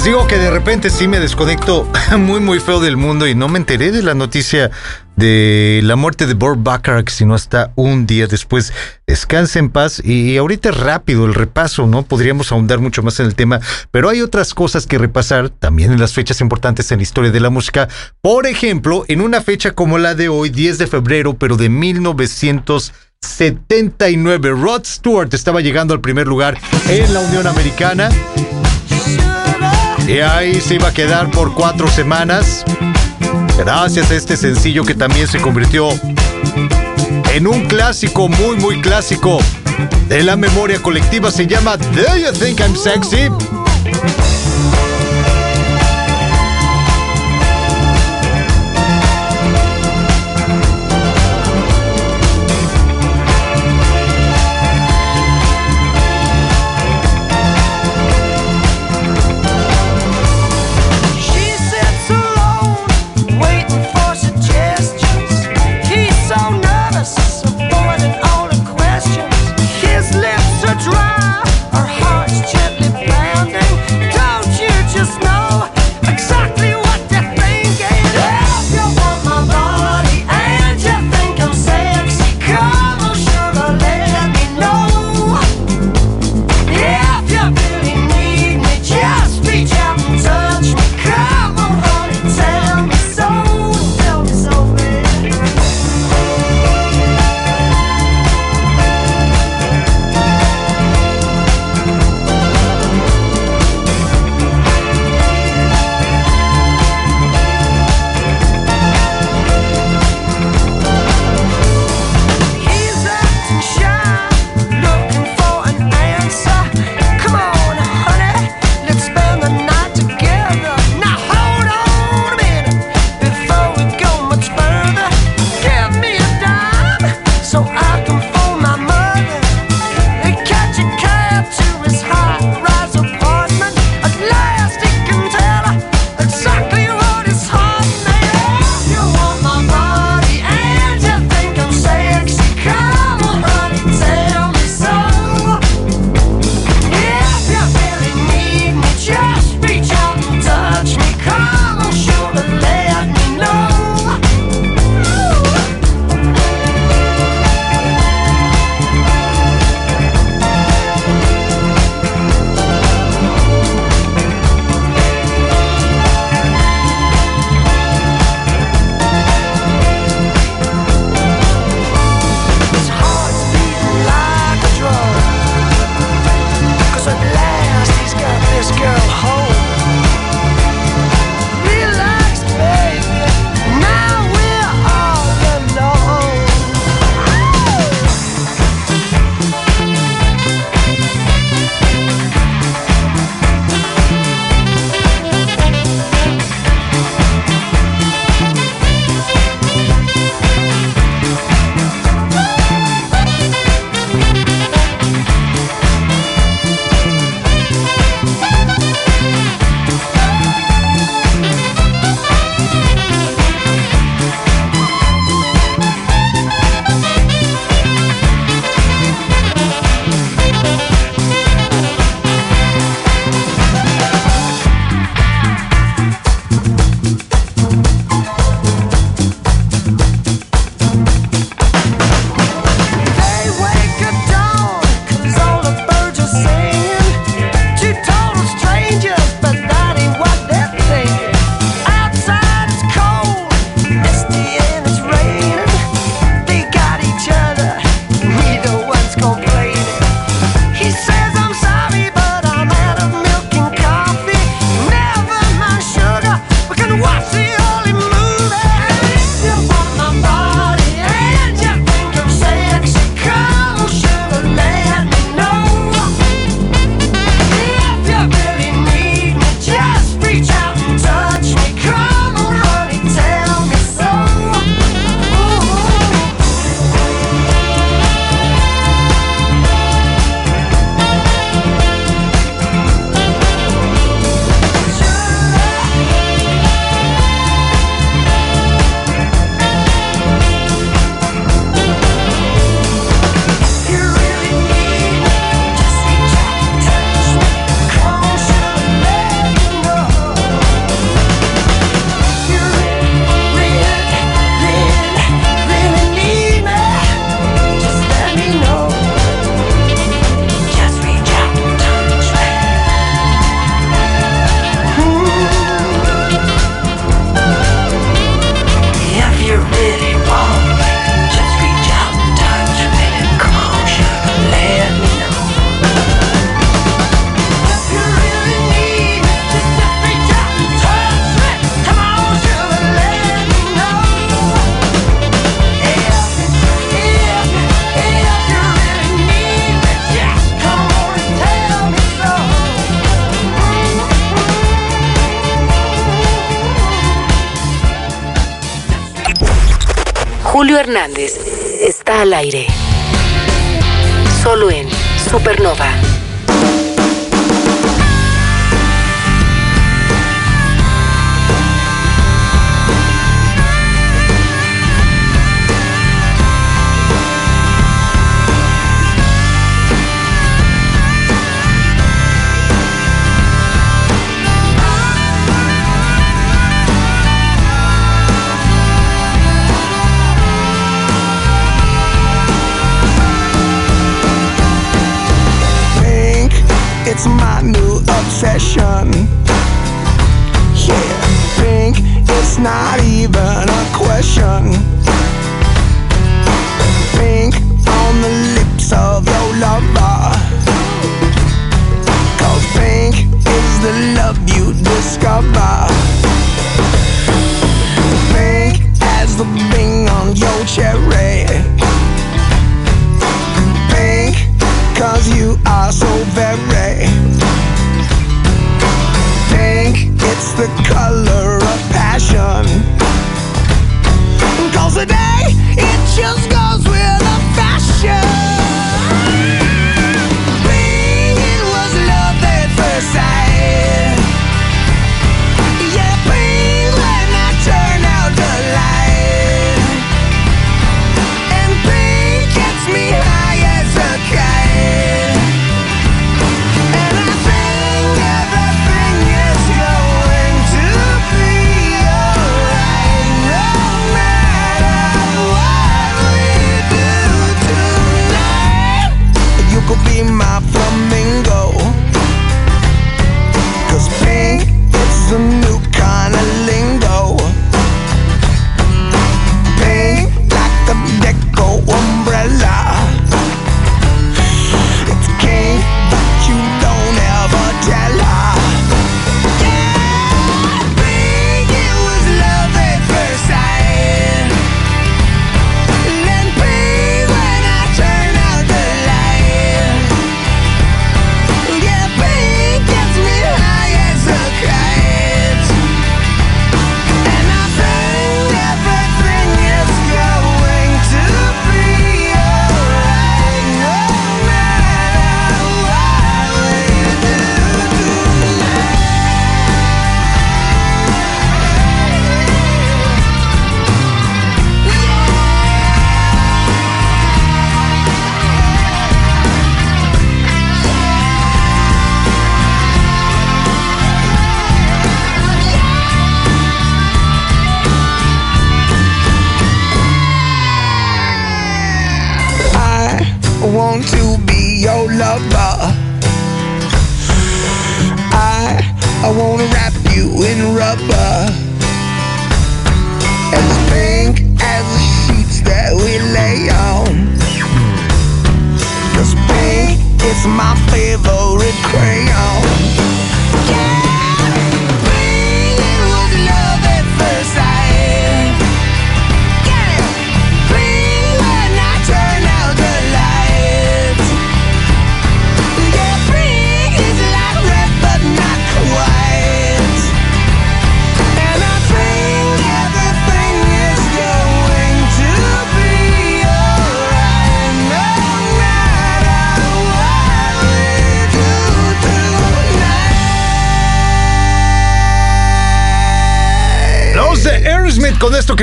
Les digo que de repente sí me desconecto muy muy feo del mundo y no me enteré de la noticia de la muerte de Burt Bacharach sino hasta un día después. Descanse en paz y ahorita rápido el repaso, ¿no? Podríamos ahondar mucho más en el tema, pero hay otras cosas que repasar también en las fechas importantes en la historia de la música. Por ejemplo, en una fecha como la de hoy, 10 de febrero, pero de 1979, Rod Stewart estaba llegando al primer lugar en la Unión Americana. Y ahí se iba a quedar por cuatro semanas. Gracias a este sencillo que también se convirtió en un clásico, muy, muy clásico de la memoria colectiva. Se llama Do You Think I'm Sexy?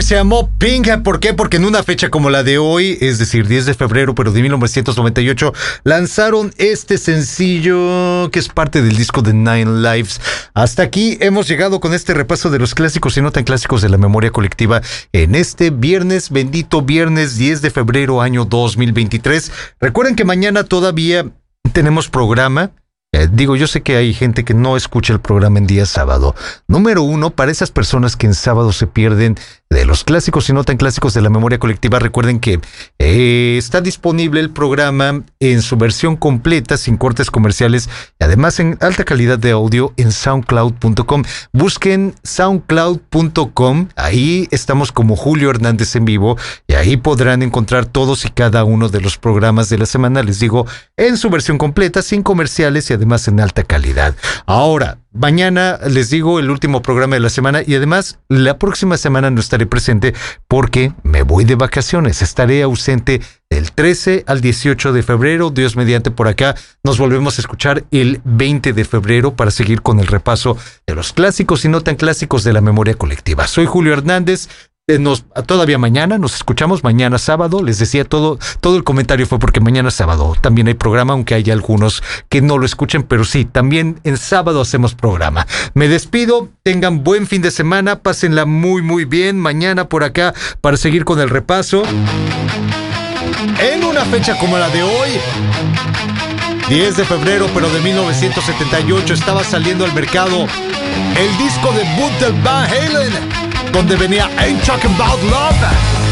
Se llamó Pink. ¿Por qué? Porque en una fecha como la de hoy, es decir, 10 de febrero, pero de 1998, lanzaron este sencillo que es parte del disco de Nine Lives. Hasta aquí hemos llegado con este repaso de los clásicos y no tan clásicos de la memoria colectiva en este viernes, bendito viernes 10 de febrero año 2023. Recuerden que mañana todavía tenemos programa. Eh, digo, yo sé que hay gente que no escucha el programa en día sábado. Número uno, para esas personas que en sábado se pierden de los clásicos y no tan clásicos de la memoria colectiva, recuerden que eh, está disponible el programa en su versión completa, sin cortes comerciales y además en alta calidad de audio en soundcloud.com. Busquen soundcloud.com, ahí estamos como Julio Hernández en vivo y ahí podrán encontrar todos y cada uno de los programas de la semana, les digo, en su versión completa, sin comerciales y además además en alta calidad. Ahora, mañana les digo el último programa de la semana y además la próxima semana no estaré presente porque me voy de vacaciones. Estaré ausente del 13 al 18 de febrero. Dios mediante por acá. Nos volvemos a escuchar el 20 de febrero para seguir con el repaso de los clásicos y no tan clásicos de la memoria colectiva. Soy Julio Hernández. Eh, Nos, todavía mañana, nos escuchamos mañana sábado. Les decía todo, todo el comentario fue porque mañana sábado también hay programa, aunque hay algunos que no lo escuchen, pero sí, también en sábado hacemos programa. Me despido, tengan buen fin de semana, pásenla muy, muy bien. Mañana por acá para seguir con el repaso. En una fecha como la de hoy, 10 de febrero, pero de 1978, estaba saliendo al mercado el disco debut del Van Halen, donde venía Ain't Talking About Love.